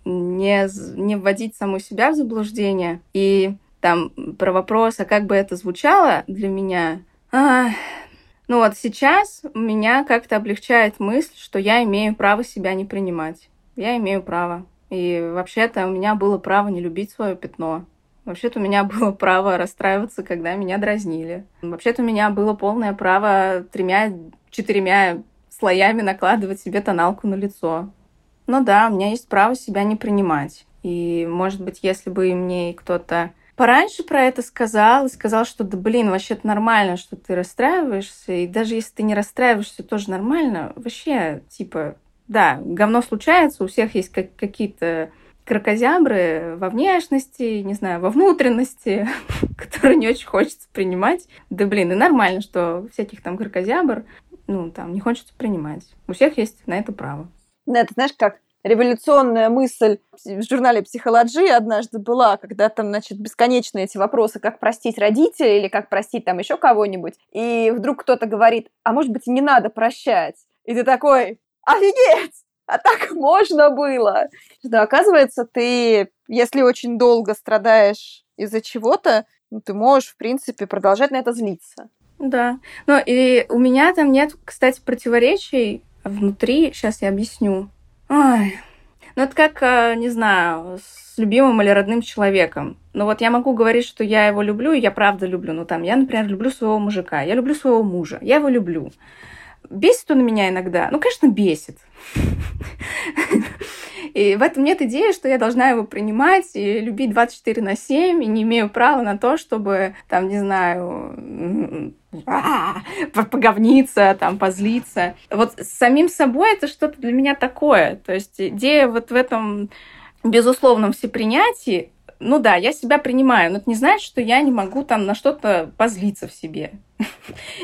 Speaker 3: не, не вводить саму себя в заблуждение. И там про вопрос, а как бы это звучало для меня, а, ну вот сейчас меня как-то облегчает мысль, что я имею право себя не принимать. Я имею право. И вообще-то у меня было право не любить свое пятно. Вообще-то у меня было право расстраиваться, когда меня дразнили. Вообще-то у меня было полное право тремя-четырьмя слоями накладывать себе тоналку на лицо. Ну да, у меня есть право себя не принимать. И, может быть, если бы мне кто-то пораньше про это сказал и сказал, что да блин, вообще-то нормально, что ты расстраиваешься, и даже если ты не расстраиваешься, тоже нормально, вообще, типа, да, говно случается, у всех есть как какие-то крокозябры во внешности, не знаю, во внутренности, которые не очень хочется принимать. Да блин, и нормально, что всяких там крокозябр, ну, там, не хочется принимать. У всех есть на это право.
Speaker 2: Да, это знаешь, как революционная мысль в журнале «Психологи» однажды была, когда там, значит, бесконечные эти вопросы, как простить родителей или как простить там еще кого-нибудь, и вдруг кто-то говорит, а может быть, не надо прощать. И ты такой, офигеть! А так можно было! Да, оказывается, ты, если очень долго страдаешь из-за чего-то, ну, ты можешь, в принципе, продолжать на это злиться.
Speaker 3: Да. Ну, и у меня там нет, кстати, противоречий внутри, сейчас я объясню. Ой. Ну, это как, э, не знаю, с любимым или родным человеком. Ну, вот я могу говорить, что я его люблю, и я правда люблю. Ну, там, я, например, люблю своего мужика, я люблю своего мужа, я его люблю. Бесит он меня иногда? Ну, конечно, бесит. И в этом нет идеи, что я должна его принимать и любить 24 на 7, и не имею права на то, чтобы, там, не знаю, поговниться, там, позлиться. Вот с самим собой это что-то для меня такое. То есть идея вот в этом безусловном всепринятии, ну да, я себя принимаю, но это не значит, что я не могу там на что-то позлиться в себе.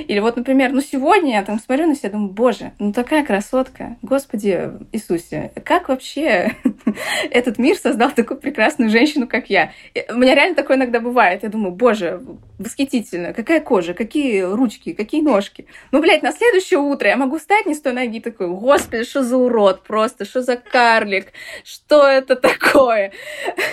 Speaker 3: Или вот, например, ну сегодня я там смотрю на себя, думаю, боже, ну такая красотка, Господи Иисусе, как вообще этот мир создал такую прекрасную женщину, как я? У меня реально такое иногда бывает. Я думаю, боже, восхитительно, какая кожа, какие ручки, какие ножки. Ну, блядь, на следующее утро я могу встать не с той ноги такой, господи, что за урод просто, что за карлик, что это такое?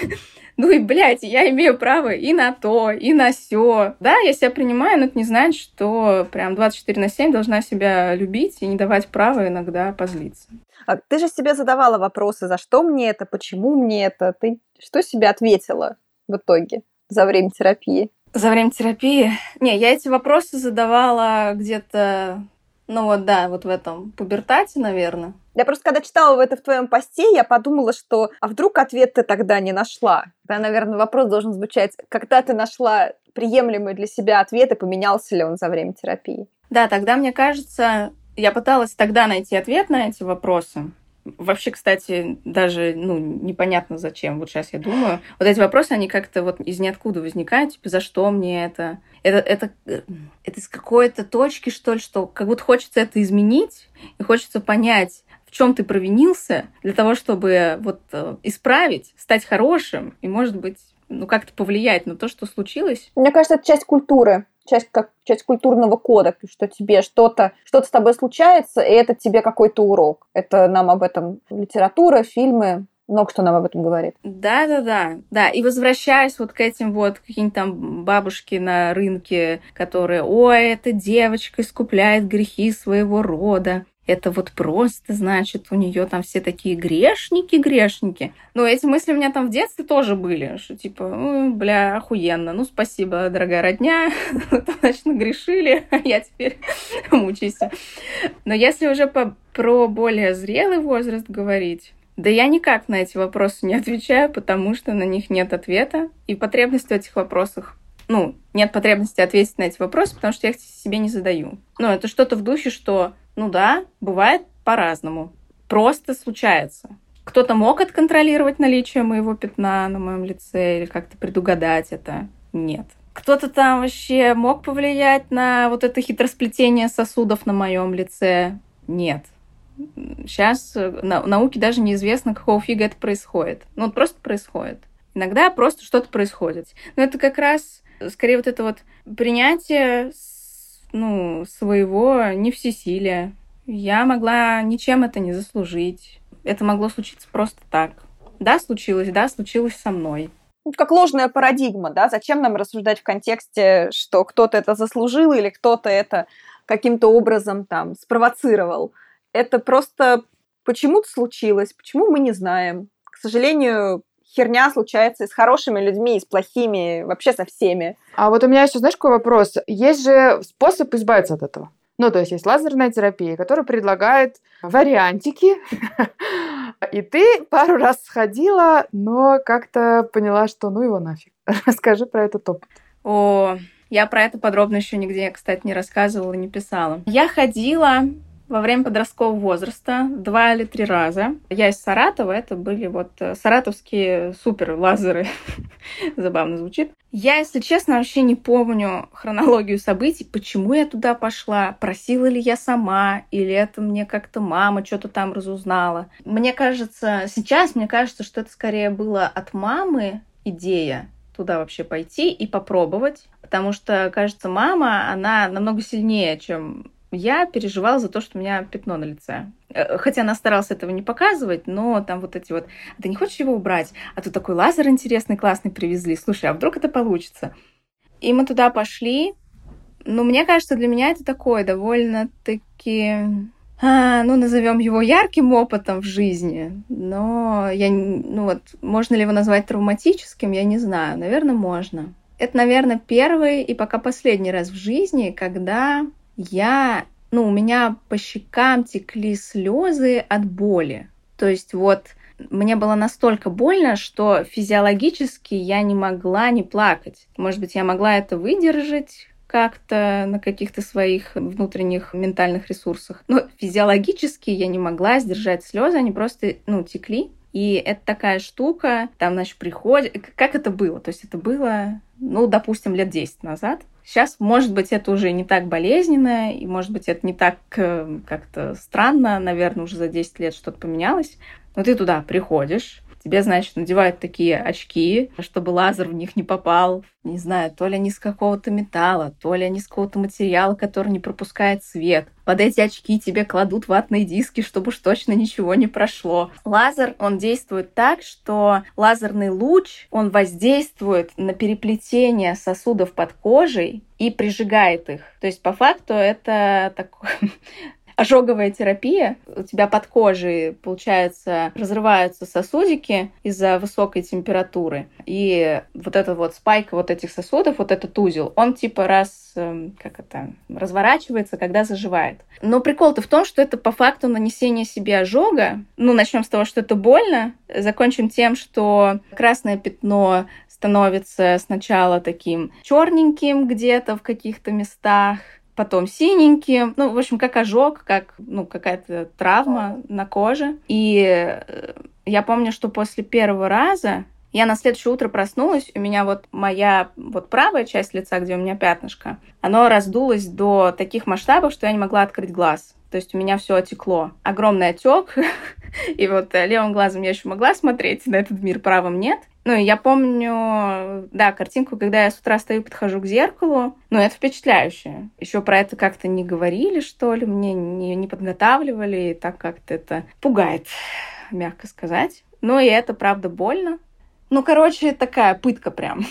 Speaker 3: Ну и, блядь, я имею право и на то, и на все. Да, я себя принимаю, но это не значит, что прям 24 на 7 должна себя любить и не давать права иногда позлиться.
Speaker 2: А ты же себе задавала вопросы, за что мне это, почему мне это. Ты что себе ответила в итоге за время терапии?
Speaker 3: За время терапии? Не, я эти вопросы задавала где-то ну вот да, вот в этом пубертате, наверное.
Speaker 2: Я просто когда читала это в твоем посте, я подумала, что а вдруг ответ ты тогда не нашла? Тогда, наверное, вопрос должен звучать, когда ты нашла приемлемый для себя ответ и поменялся ли он за время терапии?
Speaker 3: Да, тогда, мне кажется, я пыталась тогда найти ответ на эти вопросы. Вообще, кстати, даже ну, непонятно зачем. Вот сейчас я думаю. Вот эти вопросы, они как-то вот из ниоткуда возникают. Типа, за что мне это? Это, это, это из какой-то точки, что ли, что как будто хочется это изменить, и хочется понять, в чем ты провинился, для того, чтобы вот э, исправить, стать хорошим и, может быть, ну, как-то повлиять на то, что случилось.
Speaker 2: Мне кажется, это часть культуры часть, как часть культурного кода, что тебе что-то что с тобой случается, и это тебе какой-то урок. Это нам об этом литература, фильмы, много что нам об этом говорит.
Speaker 3: Да, да, да. Да, и возвращаясь вот к этим вот каким-то там бабушки на рынке, которые, ой, эта девочка искупляет грехи своего рода это вот просто, значит, у нее там все такие грешники, грешники. Но эти мысли у меня там в детстве тоже были, что типа, бля, охуенно, ну спасибо, дорогая родня, значит, нагрешили, а я теперь мучаюсь. Но если уже по, про более зрелый возраст говорить, да я никак на эти вопросы не отвечаю, потому что на них нет ответа, и потребность в этих вопросах ну, нет потребности ответить на эти вопросы, потому что я их себе не задаю. Ну, это что-то в духе, что ну да, бывает по-разному. Просто случается. Кто-то мог отконтролировать наличие моего пятна на моем лице или как-то предугадать это? Нет. Кто-то там вообще мог повлиять на вот это хитросплетение сосудов на моем лице? Нет. Сейчас на науке даже неизвестно, какого фига это происходит. Ну, просто происходит. Иногда просто что-то происходит. Но это как раз скорее вот это вот принятие ну, своего не всесилия. Я могла ничем это не заслужить. Это могло случиться просто так. Да, случилось, да, случилось со мной.
Speaker 2: Ну, как ложная парадигма, да? Зачем нам рассуждать в контексте, что кто-то это заслужил или кто-то это каким-то образом там спровоцировал? Это просто почему-то случилось, почему мы не знаем. К сожалению, херня случается и с хорошими людьми, и с плохими, вообще со всеми.
Speaker 1: А вот у меня еще, знаешь, какой вопрос? Есть же способ избавиться от этого. Ну, то есть есть лазерная терапия, которая предлагает вариантики, и ты пару раз сходила, но как-то поняла, что ну его нафиг. Расскажи про этот опыт.
Speaker 3: О, я про это подробно еще нигде, кстати, не рассказывала, не писала. Я ходила во время подросткового возраста два или три раза. Я из Саратова, это были вот э, саратовские супер лазеры. Забавно звучит. Я, если честно, вообще не помню хронологию событий, почему я туда пошла, просила ли я сама, или это мне как-то мама что-то там разузнала. Мне кажется, сейчас мне кажется, что это скорее было от мамы идея туда вообще пойти и попробовать, потому что, кажется, мама, она намного сильнее, чем я переживала за то, что у меня пятно на лице. Э, хотя она старалась этого не показывать, но там вот эти вот... «А ты не хочешь его убрать? А тут такой лазер интересный, классный привезли. Слушай, а вдруг это получится? И мы туда пошли. Но мне кажется, для меня это такое довольно-таки... А, ну, назовем его ярким опытом в жизни. Но я... Ну вот, можно ли его назвать травматическим, я не знаю. Наверное, можно. Это, наверное, первый и пока последний раз в жизни, когда я, ну, у меня по щекам текли слезы от боли. То есть вот мне было настолько больно, что физиологически я не могла не плакать. Может быть, я могла это выдержать как-то на каких-то своих внутренних ментальных ресурсах. Но физиологически я не могла сдержать слезы, они просто, ну, текли. И это такая штука, там, значит, приходит... Как это было? То есть это было, ну, допустим, лет 10 назад. Сейчас, может быть, это уже не так болезненно, и, может быть, это не так э, как-то странно, наверное, уже за 10 лет что-то поменялось. Но ты туда приходишь, тебе, значит, надевают такие очки, чтобы лазер в них не попал. Не знаю, то ли они из какого-то металла, то ли они из какого-то материала, который не пропускает свет. Под эти очки тебе кладут ватные диски, чтобы уж точно ничего не прошло. Лазер, он действует так, что лазерный луч, он воздействует на переплетение сосудов под кожей и прижигает их. То есть, по факту, это такой ожоговая терапия. У тебя под кожей, получается, разрываются сосудики из-за высокой температуры. И вот этот вот спайк вот этих сосудов, вот этот узел, он типа раз, эм, как это, разворачивается, когда заживает. Но прикол-то в том, что это по факту нанесение себе ожога. Ну, начнем с того, что это больно. Закончим тем, что красное пятно становится сначала таким черненьким где-то в каких-то местах, потом синенькие, ну, в общем, как ожог, как, ну, какая-то травма на коже. И э, я помню, что после первого раза я на следующее утро проснулась, у меня вот моя вот правая часть лица, где у меня пятнышко, оно раздулось до таких масштабов, что я не могла открыть глаз. То есть у меня все отекло. Огромный отек. И вот э, левым глазом я еще могла смотреть на этот мир, правым нет. Ну, я помню, да, картинку, когда я с утра стою, подхожу к зеркалу. Ну, это впечатляюще. Еще про это как-то не говорили, что ли, мне не, не подготавливали, и так как-то это пугает, мягко сказать. Ну, и это, правда, больно. Ну, короче, такая пытка прям.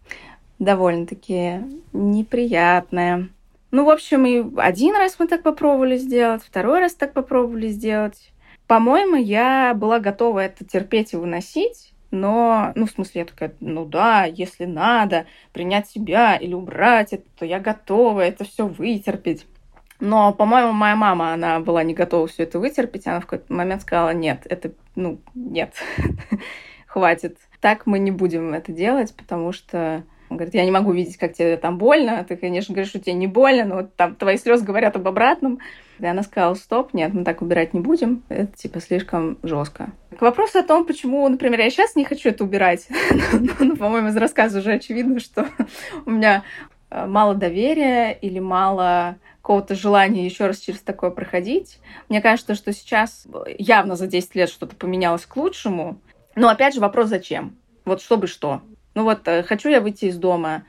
Speaker 3: Довольно-таки неприятная. Ну, в общем, и один раз мы так попробовали сделать, второй раз так попробовали сделать. По-моему, я была готова это терпеть и выносить, но, ну, в смысле, я такая, ну да, если надо принять себя или убрать это, то я готова это все вытерпеть. Но, по-моему, моя мама, она была не готова все это вытерпеть. Она в какой-то момент сказала, нет, это, ну, нет, хватит. Так мы не будем это делать, потому что он говорит, я не могу видеть, как тебе там больно. Ты, конечно, говоришь, что тебе не больно, но вот там твои слезы говорят об обратном. И она сказала, стоп, нет, мы так убирать не будем, это типа слишком жестко. К вопросу о том, почему, например, я сейчас не хочу это убирать, ну, по-моему, из рассказа уже очевидно, что у меня э, мало доверия или мало какого-то желания еще раз через такое проходить. Мне кажется, что сейчас явно за 10 лет что-то поменялось к лучшему. Но опять же вопрос, зачем? Вот чтобы что? Ну вот, э, хочу я выйти из дома,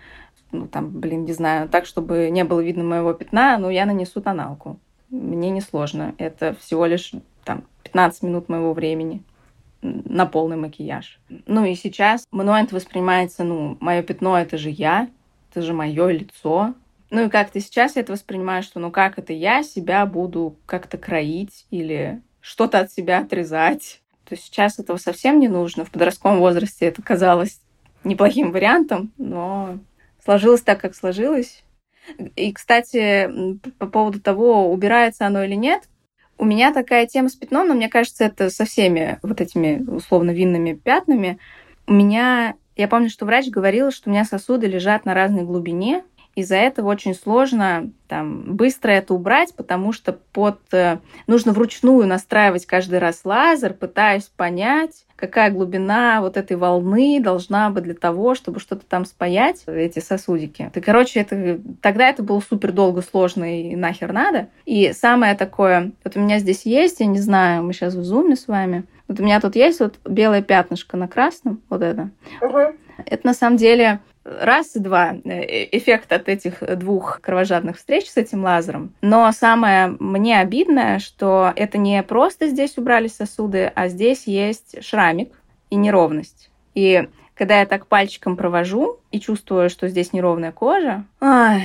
Speaker 3: ну там, блин, не знаю, так, чтобы не было видно моего пятна, но я нанесу тоналку. Мне несложно. Это всего лишь там 15 минут моего времени на полный макияж. Ну и сейчас мной это воспринимается, ну, мое пятно это же я, это же мое лицо. Ну и как-то сейчас я это воспринимаю, что ну как это я себя буду как-то кроить или что-то от себя отрезать. То есть сейчас этого совсем не нужно. В подростковом возрасте это казалось неплохим вариантом, но сложилось так, как сложилось. И, кстати, по поводу того, убирается оно или нет, у меня такая тема с пятном, но мне кажется, это со всеми вот этими условно винными пятнами. У меня, я помню, что врач говорил, что у меня сосуды лежат на разной глубине, из-за этого очень сложно там, быстро это убрать, потому что под... Э, нужно вручную настраивать каждый раз лазер, пытаясь понять, какая глубина вот этой волны должна быть для того, чтобы что-то там спаять, эти сосудики. И, короче, это, тогда это было супер долго, сложно и нахер надо. И самое такое, вот у меня здесь есть, я не знаю, мы сейчас в зуме с вами, вот у меня тут есть вот белое пятнышко на красном, вот это. Угу. Это на самом деле раз и два э, эффект от этих двух кровожадных встреч с этим лазером. Но самое мне обидное, что это не просто здесь убрали сосуды, а здесь есть шрамик и неровность. И когда я так пальчиком провожу и чувствую, что здесь неровная кожа, ой,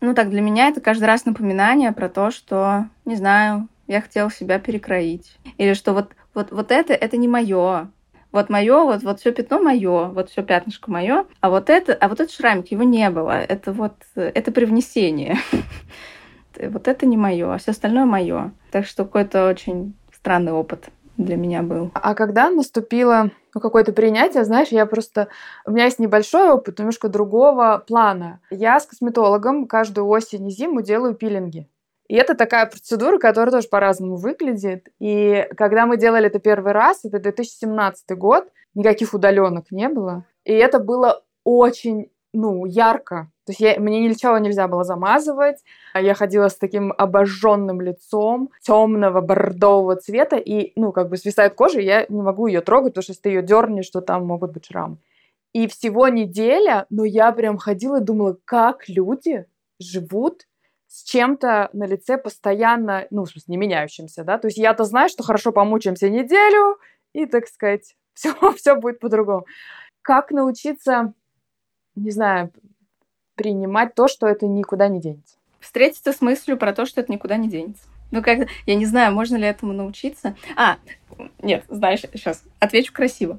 Speaker 3: ну так для меня это каждый раз напоминание про то, что, не знаю, я хотела себя перекроить. Или что вот, вот, вот это, это не мое вот мое, вот, вот все пятно мое, вот все пятнышко мое, а вот это, а вот этот шрамик, его не было. Это вот, это привнесение. Вот это не мое, а все остальное мое. Так что какой-то очень странный опыт для меня был.
Speaker 1: А когда наступило ну, какое-то принятие, знаешь, я просто... У меня есть небольшой опыт, немножко другого плана. Я с косметологом каждую осень и зиму делаю пилинги. И это такая процедура, которая тоже по-разному выглядит. И когда мы делали это первый раз, это 2017 год, никаких удаленок не было. И это было очень, ну, ярко. То есть я, мне ничего нельзя было замазывать. Я ходила с таким обожженным лицом, темного бордового цвета, и, ну, как бы свисает кожа, и я не могу ее трогать, потому что если ты ее дернешь, то там могут быть шрамы. И всего неделя, но я прям ходила и думала, как люди живут с чем-то на лице постоянно, ну, в смысле, не меняющимся, да, то есть я-то знаю, что хорошо помучаемся неделю, и, так сказать, все, все будет по-другому. Как научиться, не знаю, принимать то, что это никуда не денется?
Speaker 3: Встретиться с мыслью про то, что это никуда не денется. Ну, как, я не знаю, можно ли этому научиться. А, нет, знаешь, сейчас отвечу красиво.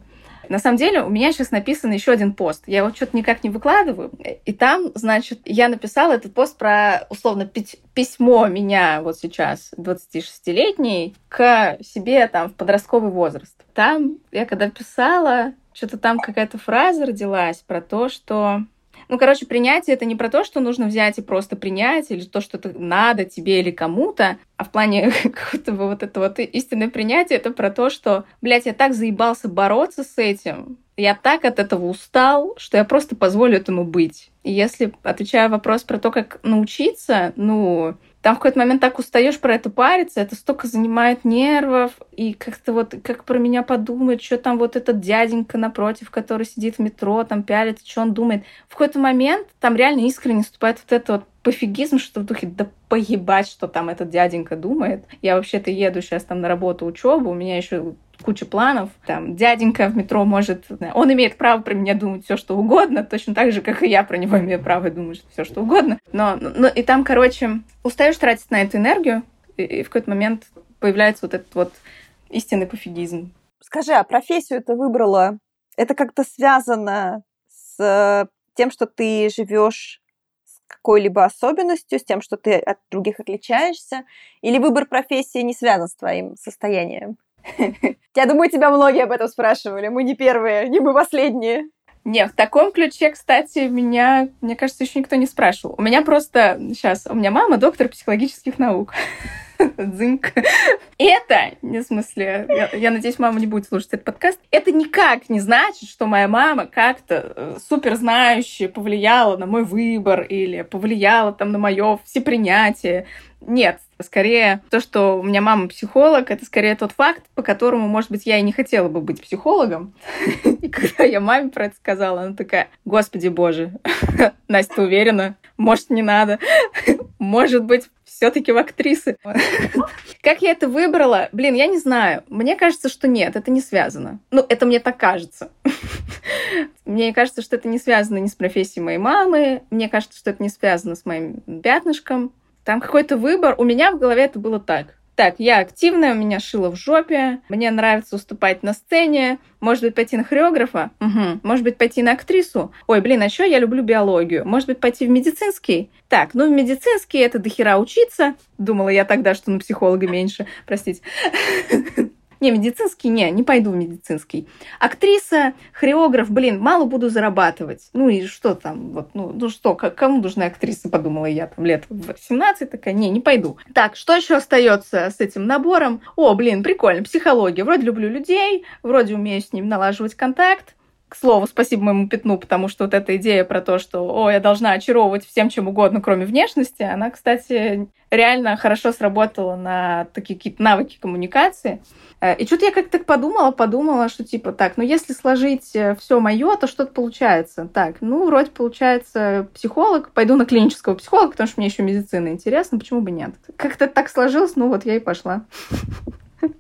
Speaker 3: На самом деле, у меня сейчас написан еще один пост. Я его что-то никак не выкладываю. И там, значит, я написала этот пост про, условно, письмо меня вот сейчас, 26-летней, к себе там в подростковый возраст. Там я когда писала, что-то там какая-то фраза родилась про то, что ну, короче, принятие это не про то, что нужно взять и просто принять, или то, что это надо тебе или кому-то, а в плане какого-то вот этого вот истинное принятие, это про то, что, блядь, я так заебался бороться с этим, я так от этого устал, что я просто позволю этому быть. И если, отвечая вопрос про то, как научиться, ну, там в какой-то момент так устаешь про это париться, это столько занимает нервов, и как-то вот, как про меня подумать, что там вот этот дяденька напротив, который сидит в метро, там пялит, что он думает. В какой-то момент там реально искренне наступает вот это вот пофигизм, что в духе, да поебать, что там этот дяденька думает. Я вообще-то еду сейчас там на работу, учебу, у меня еще куча планов. Там дяденька в метро может... Он имеет право про меня думать все, что угодно, точно так же, как и я про него имею право думать все, что угодно. Но, но и там, короче, устаешь тратить на эту энергию, и, и в какой-то момент появляется вот этот вот истинный пофигизм.
Speaker 2: Скажи, а профессию ты выбрала? Это как-то связано с тем, что ты живешь с какой-либо особенностью, с тем, что ты от других отличаешься? Или выбор профессии не связан с твоим состоянием? Я думаю, тебя многие об этом спрашивали. Мы не первые, не мы последние.
Speaker 3: Нет, в таком ключе, кстати, меня, мне кажется, еще никто не спрашивал. У меня просто сейчас, у меня мама доктор психологических наук. Дзынк. Это, в смысле, я, я надеюсь, мама не будет слушать этот подкаст, это никак не значит, что моя мама как-то э, супер знающая повлияла на мой выбор или повлияла там на мое всепринятие. Нет, скорее то, что у меня мама психолог, это скорее тот факт, по которому, может быть, я и не хотела бы быть психологом. И когда я маме про это сказала, она такая, господи боже, Настя, уверена? Может, не надо? Может быть, все-таки в актрисы. Как я это выбрала? Блин, я не знаю. Мне кажется, что нет, это не связано. Ну, это мне так кажется. Мне кажется, что это не связано ни с профессией моей мамы. Мне кажется, что это не связано с моим пятнышком. Там какой-то выбор. У меня в голове это было так. Так, я активная, у меня шило в жопе, мне нравится уступать на сцене, может быть, пойти на хореографа, угу. может быть, пойти на актрису. Ой, блин, а еще я люблю биологию. Может быть, пойти в медицинский? Так, ну, в медицинский это дохера учиться. Думала я тогда, что на психолога меньше, простите. Не, медицинский не, не пойду в медицинский. Актриса, хореограф, блин, мало буду зарабатывать. Ну и что там, вот, ну, ну что, как, кому нужна актриса, подумала я там лет в 17 такая, не, не пойду. Так, что еще остается с этим набором? О, блин, прикольно, психология. Вроде люблю людей, вроде умею с ним налаживать контакт, к слову, спасибо моему пятну, потому что вот эта идея про то, что, о, я должна очаровывать всем чем угодно, кроме внешности, она, кстати, реально хорошо сработала на такие какие-то навыки коммуникации. Э, и что-то я как-то подумала, подумала, что типа так, ну если сложить э, все мое, то что-то получается. Так, ну вроде получается психолог, пойду на клинического психолога, потому что мне еще медицина интересна, почему бы нет? Как-то так сложилось, ну вот я и пошла.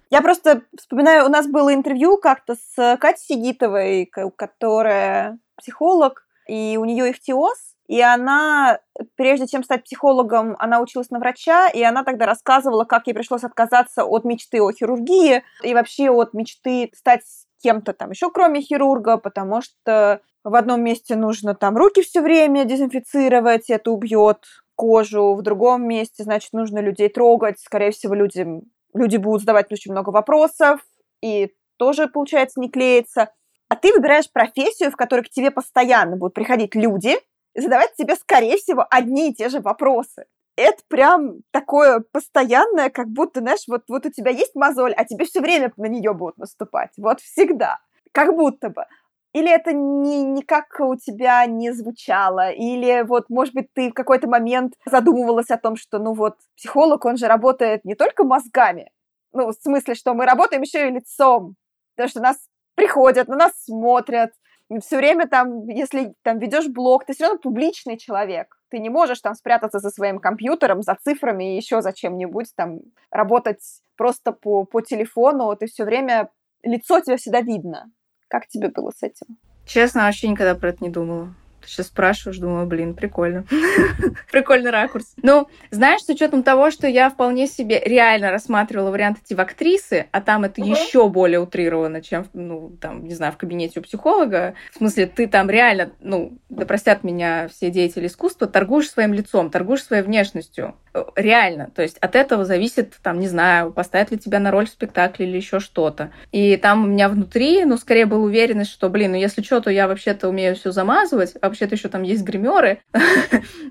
Speaker 2: Я просто вспоминаю, у нас было интервью как-то с Катей Сигитовой, которая психолог, и у нее ихтиоз, и она, прежде чем стать психологом, она училась на врача, и она тогда рассказывала, как ей пришлось отказаться от мечты о хирургии и вообще от мечты стать кем-то там еще, кроме хирурга, потому что в одном месте нужно там руки все время дезинфицировать, это убьет кожу, в другом месте, значит, нужно людей трогать, скорее всего, людям люди будут задавать очень много вопросов, и тоже, получается, не клеится. А ты выбираешь профессию, в которой к тебе постоянно будут приходить люди и задавать тебе, скорее всего, одни и те же вопросы. Это прям такое постоянное, как будто, знаешь, вот, вот у тебя есть мозоль, а тебе все время на нее будут наступать. Вот всегда. Как будто бы. Или это не, никак у тебя не звучало, или вот, может быть, ты в какой-то момент задумывалась о том, что, ну вот, психолог, он же работает не только мозгами, ну, в смысле, что мы работаем еще и лицом, потому что нас приходят, на нас смотрят, все время там, если там ведешь блог, ты все равно публичный человек, ты не можешь там спрятаться за своим компьютером, за цифрами и еще за чем-нибудь, там, работать просто по, по телефону, ты все время, лицо тебя всегда видно. Как тебе было с этим?
Speaker 3: Честно, вообще никогда про это не думала. Сейчас спрашиваешь, думаю, блин, прикольно. Прикольный ракурс. Ну, знаешь, с учетом того, что я вполне себе реально рассматривала вариант идти в актрисы, а там это еще более утрировано, чем, ну, там, не знаю, в кабинете у психолога. В смысле, ты там реально, ну, да простят меня все деятели искусства, торгуешь своим лицом, торгуешь своей внешностью. Э, реально. То есть от этого зависит, там, не знаю, поставят ли тебя на роль в спектакле или еще что-то. И там у меня внутри, ну, скорее была уверенность, что, блин, ну, если что, то я вообще-то умею все замазывать, а вообще-то еще там есть гримеры.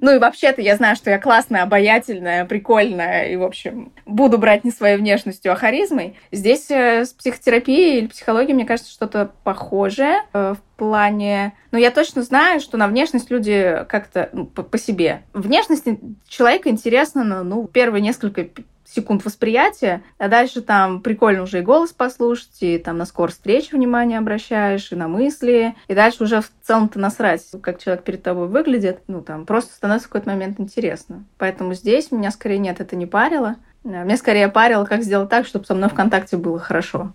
Speaker 3: Ну и вообще-то я знаю, что я классная, обаятельная, прикольная, и, в общем, буду брать не своей внешностью, а харизмой. Здесь э, с психотерапией или психологией, мне кажется, что-то похожее э, в плане... Но я точно знаю, что на внешность люди как-то ну, по, по себе. Внешность человека интересна, ну, первые несколько секунд восприятия, а дальше там прикольно уже и голос послушать, и там на скорость встречи внимание обращаешь, и на мысли, и дальше уже в целом-то насрать, как человек перед тобой выглядит, ну там просто становится в какой-то момент интересно. Поэтому здесь меня скорее нет, это не парило. Мне скорее парило, как сделать так, чтобы со мной в контакте было хорошо.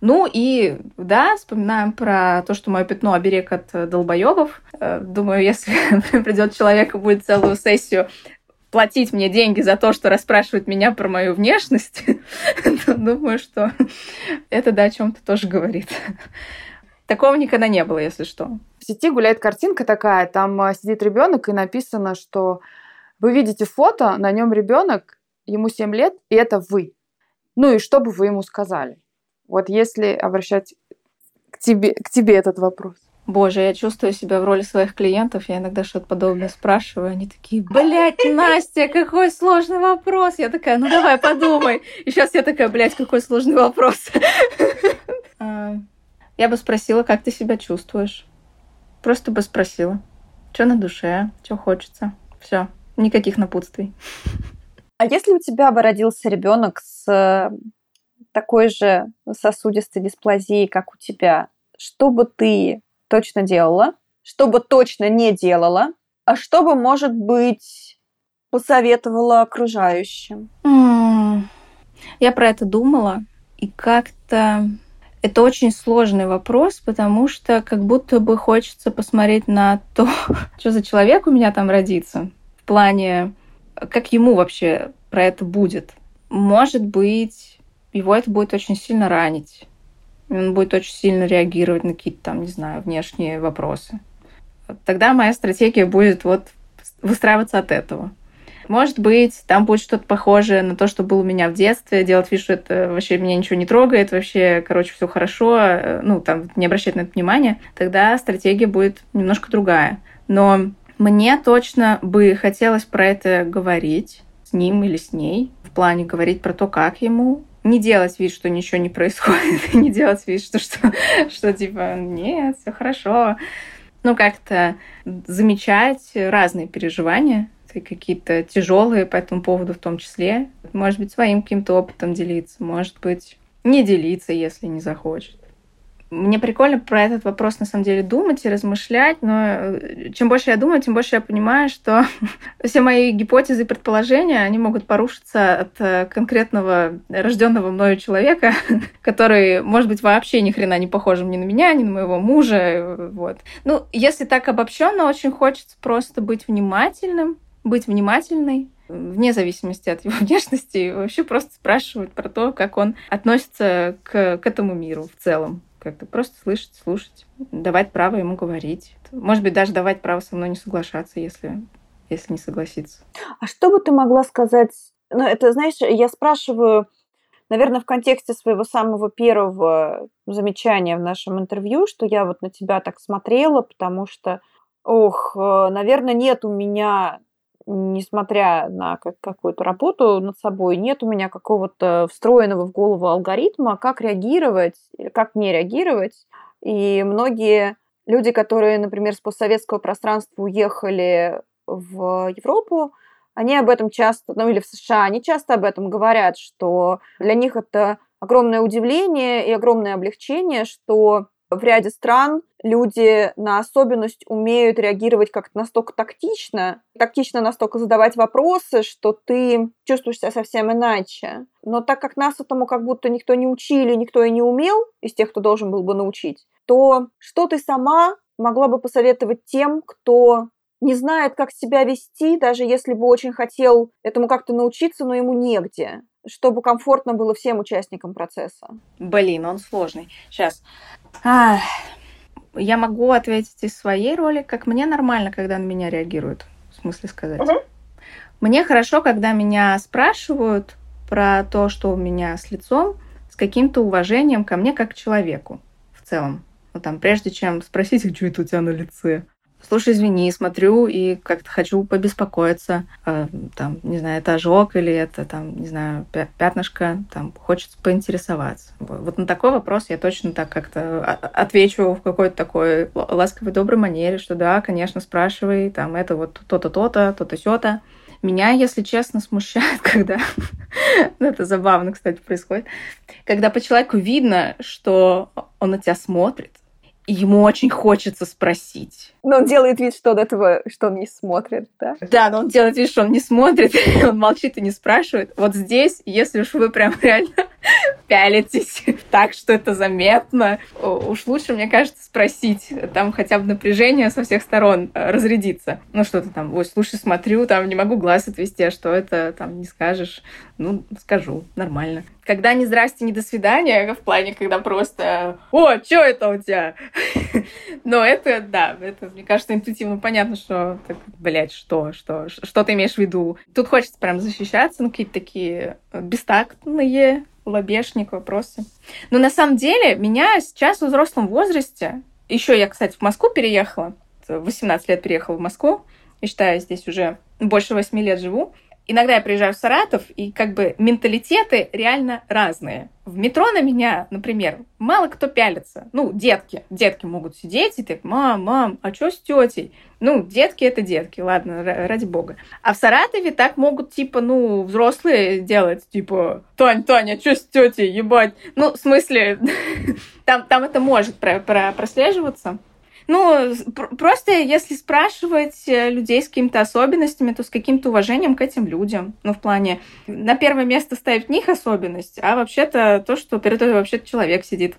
Speaker 3: Ну и да, вспоминаем про то, что мое пятно оберег от долбоебов. Э, думаю, если придет человек и будет целую сессию платить мне деньги за то, что расспрашивает меня про мою внешность, то думаю, что это, да, о чем-то тоже говорит. Такого никогда не было, если что.
Speaker 1: В сети гуляет картинка такая, там а, сидит ребенок и написано, что вы видите фото, на нем ребенок, ему 7 лет, и это вы. Ну и что бы вы ему сказали? Вот если обращать к тебе, к тебе этот вопрос.
Speaker 3: Боже, я чувствую себя в роли своих клиентов. Я иногда что-то подобное спрашиваю. Они такие, блядь, Настя, какой сложный вопрос. Я такая, ну давай, подумай. И сейчас я такая, блядь, какой сложный вопрос. А, я бы спросила, как ты себя чувствуешь. Просто бы спросила, что на душе, что хочется. Все, никаких напутствий.
Speaker 2: А если у тебя бы родился ребенок с э, такой же сосудистой дисплазией, как у тебя, что бы ты точно делала, что бы точно не делала, а что бы, может быть, посоветовала окружающим?
Speaker 3: Я про это думала, и как-то это очень сложный вопрос, потому что как будто бы хочется посмотреть на то, что за человек у меня там родится, в плане, как ему вообще про это будет. Может быть, его это будет очень сильно ранить он будет очень сильно реагировать на какие-то там, не знаю, внешние вопросы. Тогда моя стратегия будет вот выстраиваться от этого. Может быть, там будет что-то похожее на то, что было у меня в детстве, делать вид, что это вообще меня ничего не трогает, вообще, короче, все хорошо, ну, там, не обращать на это внимания, тогда стратегия будет немножко другая. Но мне точно бы хотелось про это говорить с ним или с ней, в плане говорить про то, как ему, не делать вид, что ничего не происходит, не делать вид, что, что, что типа, нет, все хорошо. Ну, как-то замечать разные переживания, какие-то тяжелые по этому поводу в том числе. Может быть, своим каким-то опытом делиться, может быть, не делиться, если не захочет. Мне прикольно про этот вопрос на самом деле думать и размышлять, но э, чем больше я думаю, тем больше я понимаю, что все мои гипотезы и предположения, они могут порушиться от э, конкретного рожденного мною человека, который, может быть, вообще ни хрена не похожим ни на меня, ни на моего мужа. Э, вот. Ну, если так обобщенно, очень хочется просто быть внимательным, быть внимательной, вне зависимости от его внешности, вообще просто спрашивать про то, как он относится к, к этому миру в целом как-то просто слышать, слушать, давать право ему говорить. Может быть, даже давать право со мной не соглашаться, если, если не согласиться.
Speaker 2: А что бы ты могла сказать? Ну, это, знаешь, я спрашиваю, наверное, в контексте своего самого первого замечания в нашем интервью, что я вот на тебя так смотрела, потому что, ох, э, наверное, нет у меня несмотря на какую-то работу над собой, нет у меня какого-то встроенного в голову алгоритма, как реагировать или как не реагировать. И многие люди, которые, например, с постсоветского пространства уехали в Европу, они об этом часто, ну или в США, они часто об этом говорят, что для них это огромное удивление и огромное облегчение, что в ряде стран люди на особенность умеют реагировать как-то настолько тактично, тактично настолько задавать вопросы, что ты чувствуешь себя совсем иначе. Но так как нас этому как будто никто не учили, никто и не умел из тех, кто должен был бы научить, то что ты сама могла бы посоветовать тем, кто не знает, как себя вести, даже если бы очень хотел этому как-то научиться, но ему негде чтобы комфортно было всем участникам процесса?
Speaker 3: Блин, он сложный. Сейчас. Ах, я могу ответить из своей роли, как мне нормально, когда на меня реагируют. В смысле сказать. Угу. Мне хорошо, когда меня спрашивают про то, что у меня с лицом, с каким-то уважением ко мне как к человеку в целом. Ну, там, прежде чем спросить, что это у тебя на лице, слушай, извини, смотрю и как-то хочу побеспокоиться, э, там, не знаю, это ожог или это, там, не знаю, пятнышко, там, хочется поинтересоваться. Вот на такой вопрос я точно так как-то отвечу в какой-то такой ласковой, доброй манере, что да, конечно, спрашивай, там, это вот то-то, то-то, то-то, сё-то. Меня, если честно, смущает, когда... ну, это забавно, кстати, происходит. Когда по человеку видно, что он на тебя смотрит, ему очень хочется спросить.
Speaker 2: Но он делает вид, что он этого, что он не смотрит, да?
Speaker 3: Да, но он делает вид, что он не смотрит, он молчит и не спрашивает. Вот здесь, если уж вы прям реально пялитесь так, что это заметно, уж лучше, мне кажется, спросить. Там хотя бы напряжение со всех сторон э, разрядится. Ну, что-то там, ой, слушай, смотрю, там не могу глаз отвести, а что это, там, не скажешь. Ну, скажу, нормально. Когда не здрасте, не до свидания, в плане, когда просто «О, что это у тебя?» Но это, да, это, мне кажется, интуитивно понятно, что, так, блядь, что, что, что ты имеешь в виду. Тут хочется прям защищаться, ну, какие-то такие бестактные лобешник вопросы. Но на самом деле меня сейчас в взрослом возрасте Еще я, кстати, в Москву переехала. В 18 лет переехала в Москву. И считаю, здесь уже больше 8 лет живу. Иногда я приезжаю в Саратов, и как бы менталитеты реально разные. В метро на меня, например, мало кто пялится. Ну, детки. Детки могут сидеть и так, мам, мам, а что с тетей? Ну, детки это детки, ладно, ради бога. А в Саратове так могут, типа, ну, взрослые делать, типа, Тань, Таня, а что с тетей, ебать? Ну, в смысле, там, там это может про про прослеживаться. Ну, просто если спрашивать э, людей с какими-то особенностями, то с каким-то уважением к этим людям. Ну, в плане, на первое место ставить них особенность, а вообще-то то, что перед тобой вообще-то человек сидит.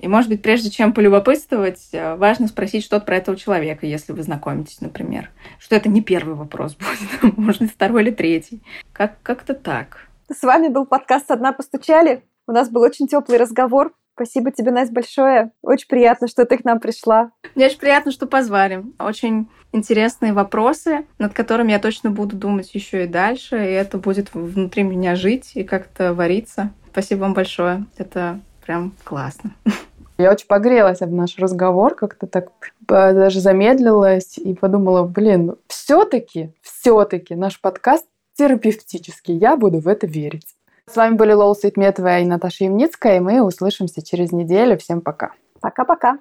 Speaker 3: И, может быть, прежде чем полюбопытствовать, э, важно спросить что-то про этого человека, если вы знакомитесь, например. Что это не первый вопрос будет, может быть, второй или третий. Как- как-то так.
Speaker 2: С вами был подкаст «Одна постучали». У нас был очень теплый разговор. Спасибо тебе, Настя, большое. Очень приятно, что ты к нам пришла.
Speaker 3: Мне очень приятно, что позвали. Очень интересные вопросы, над которыми я точно буду думать еще и дальше, и это будет внутри меня жить и как-то вариться. Спасибо вам большое. Это прям классно.
Speaker 1: Я очень погрелась об наш разговор, как-то так даже замедлилась и подумала, блин, все-таки, все-таки наш подкаст терапевтический. Я буду в это верить. С вами были Лола Светметова и Наташа Ямницкая, и мы услышимся через неделю. Всем пока.
Speaker 2: Пока-пока.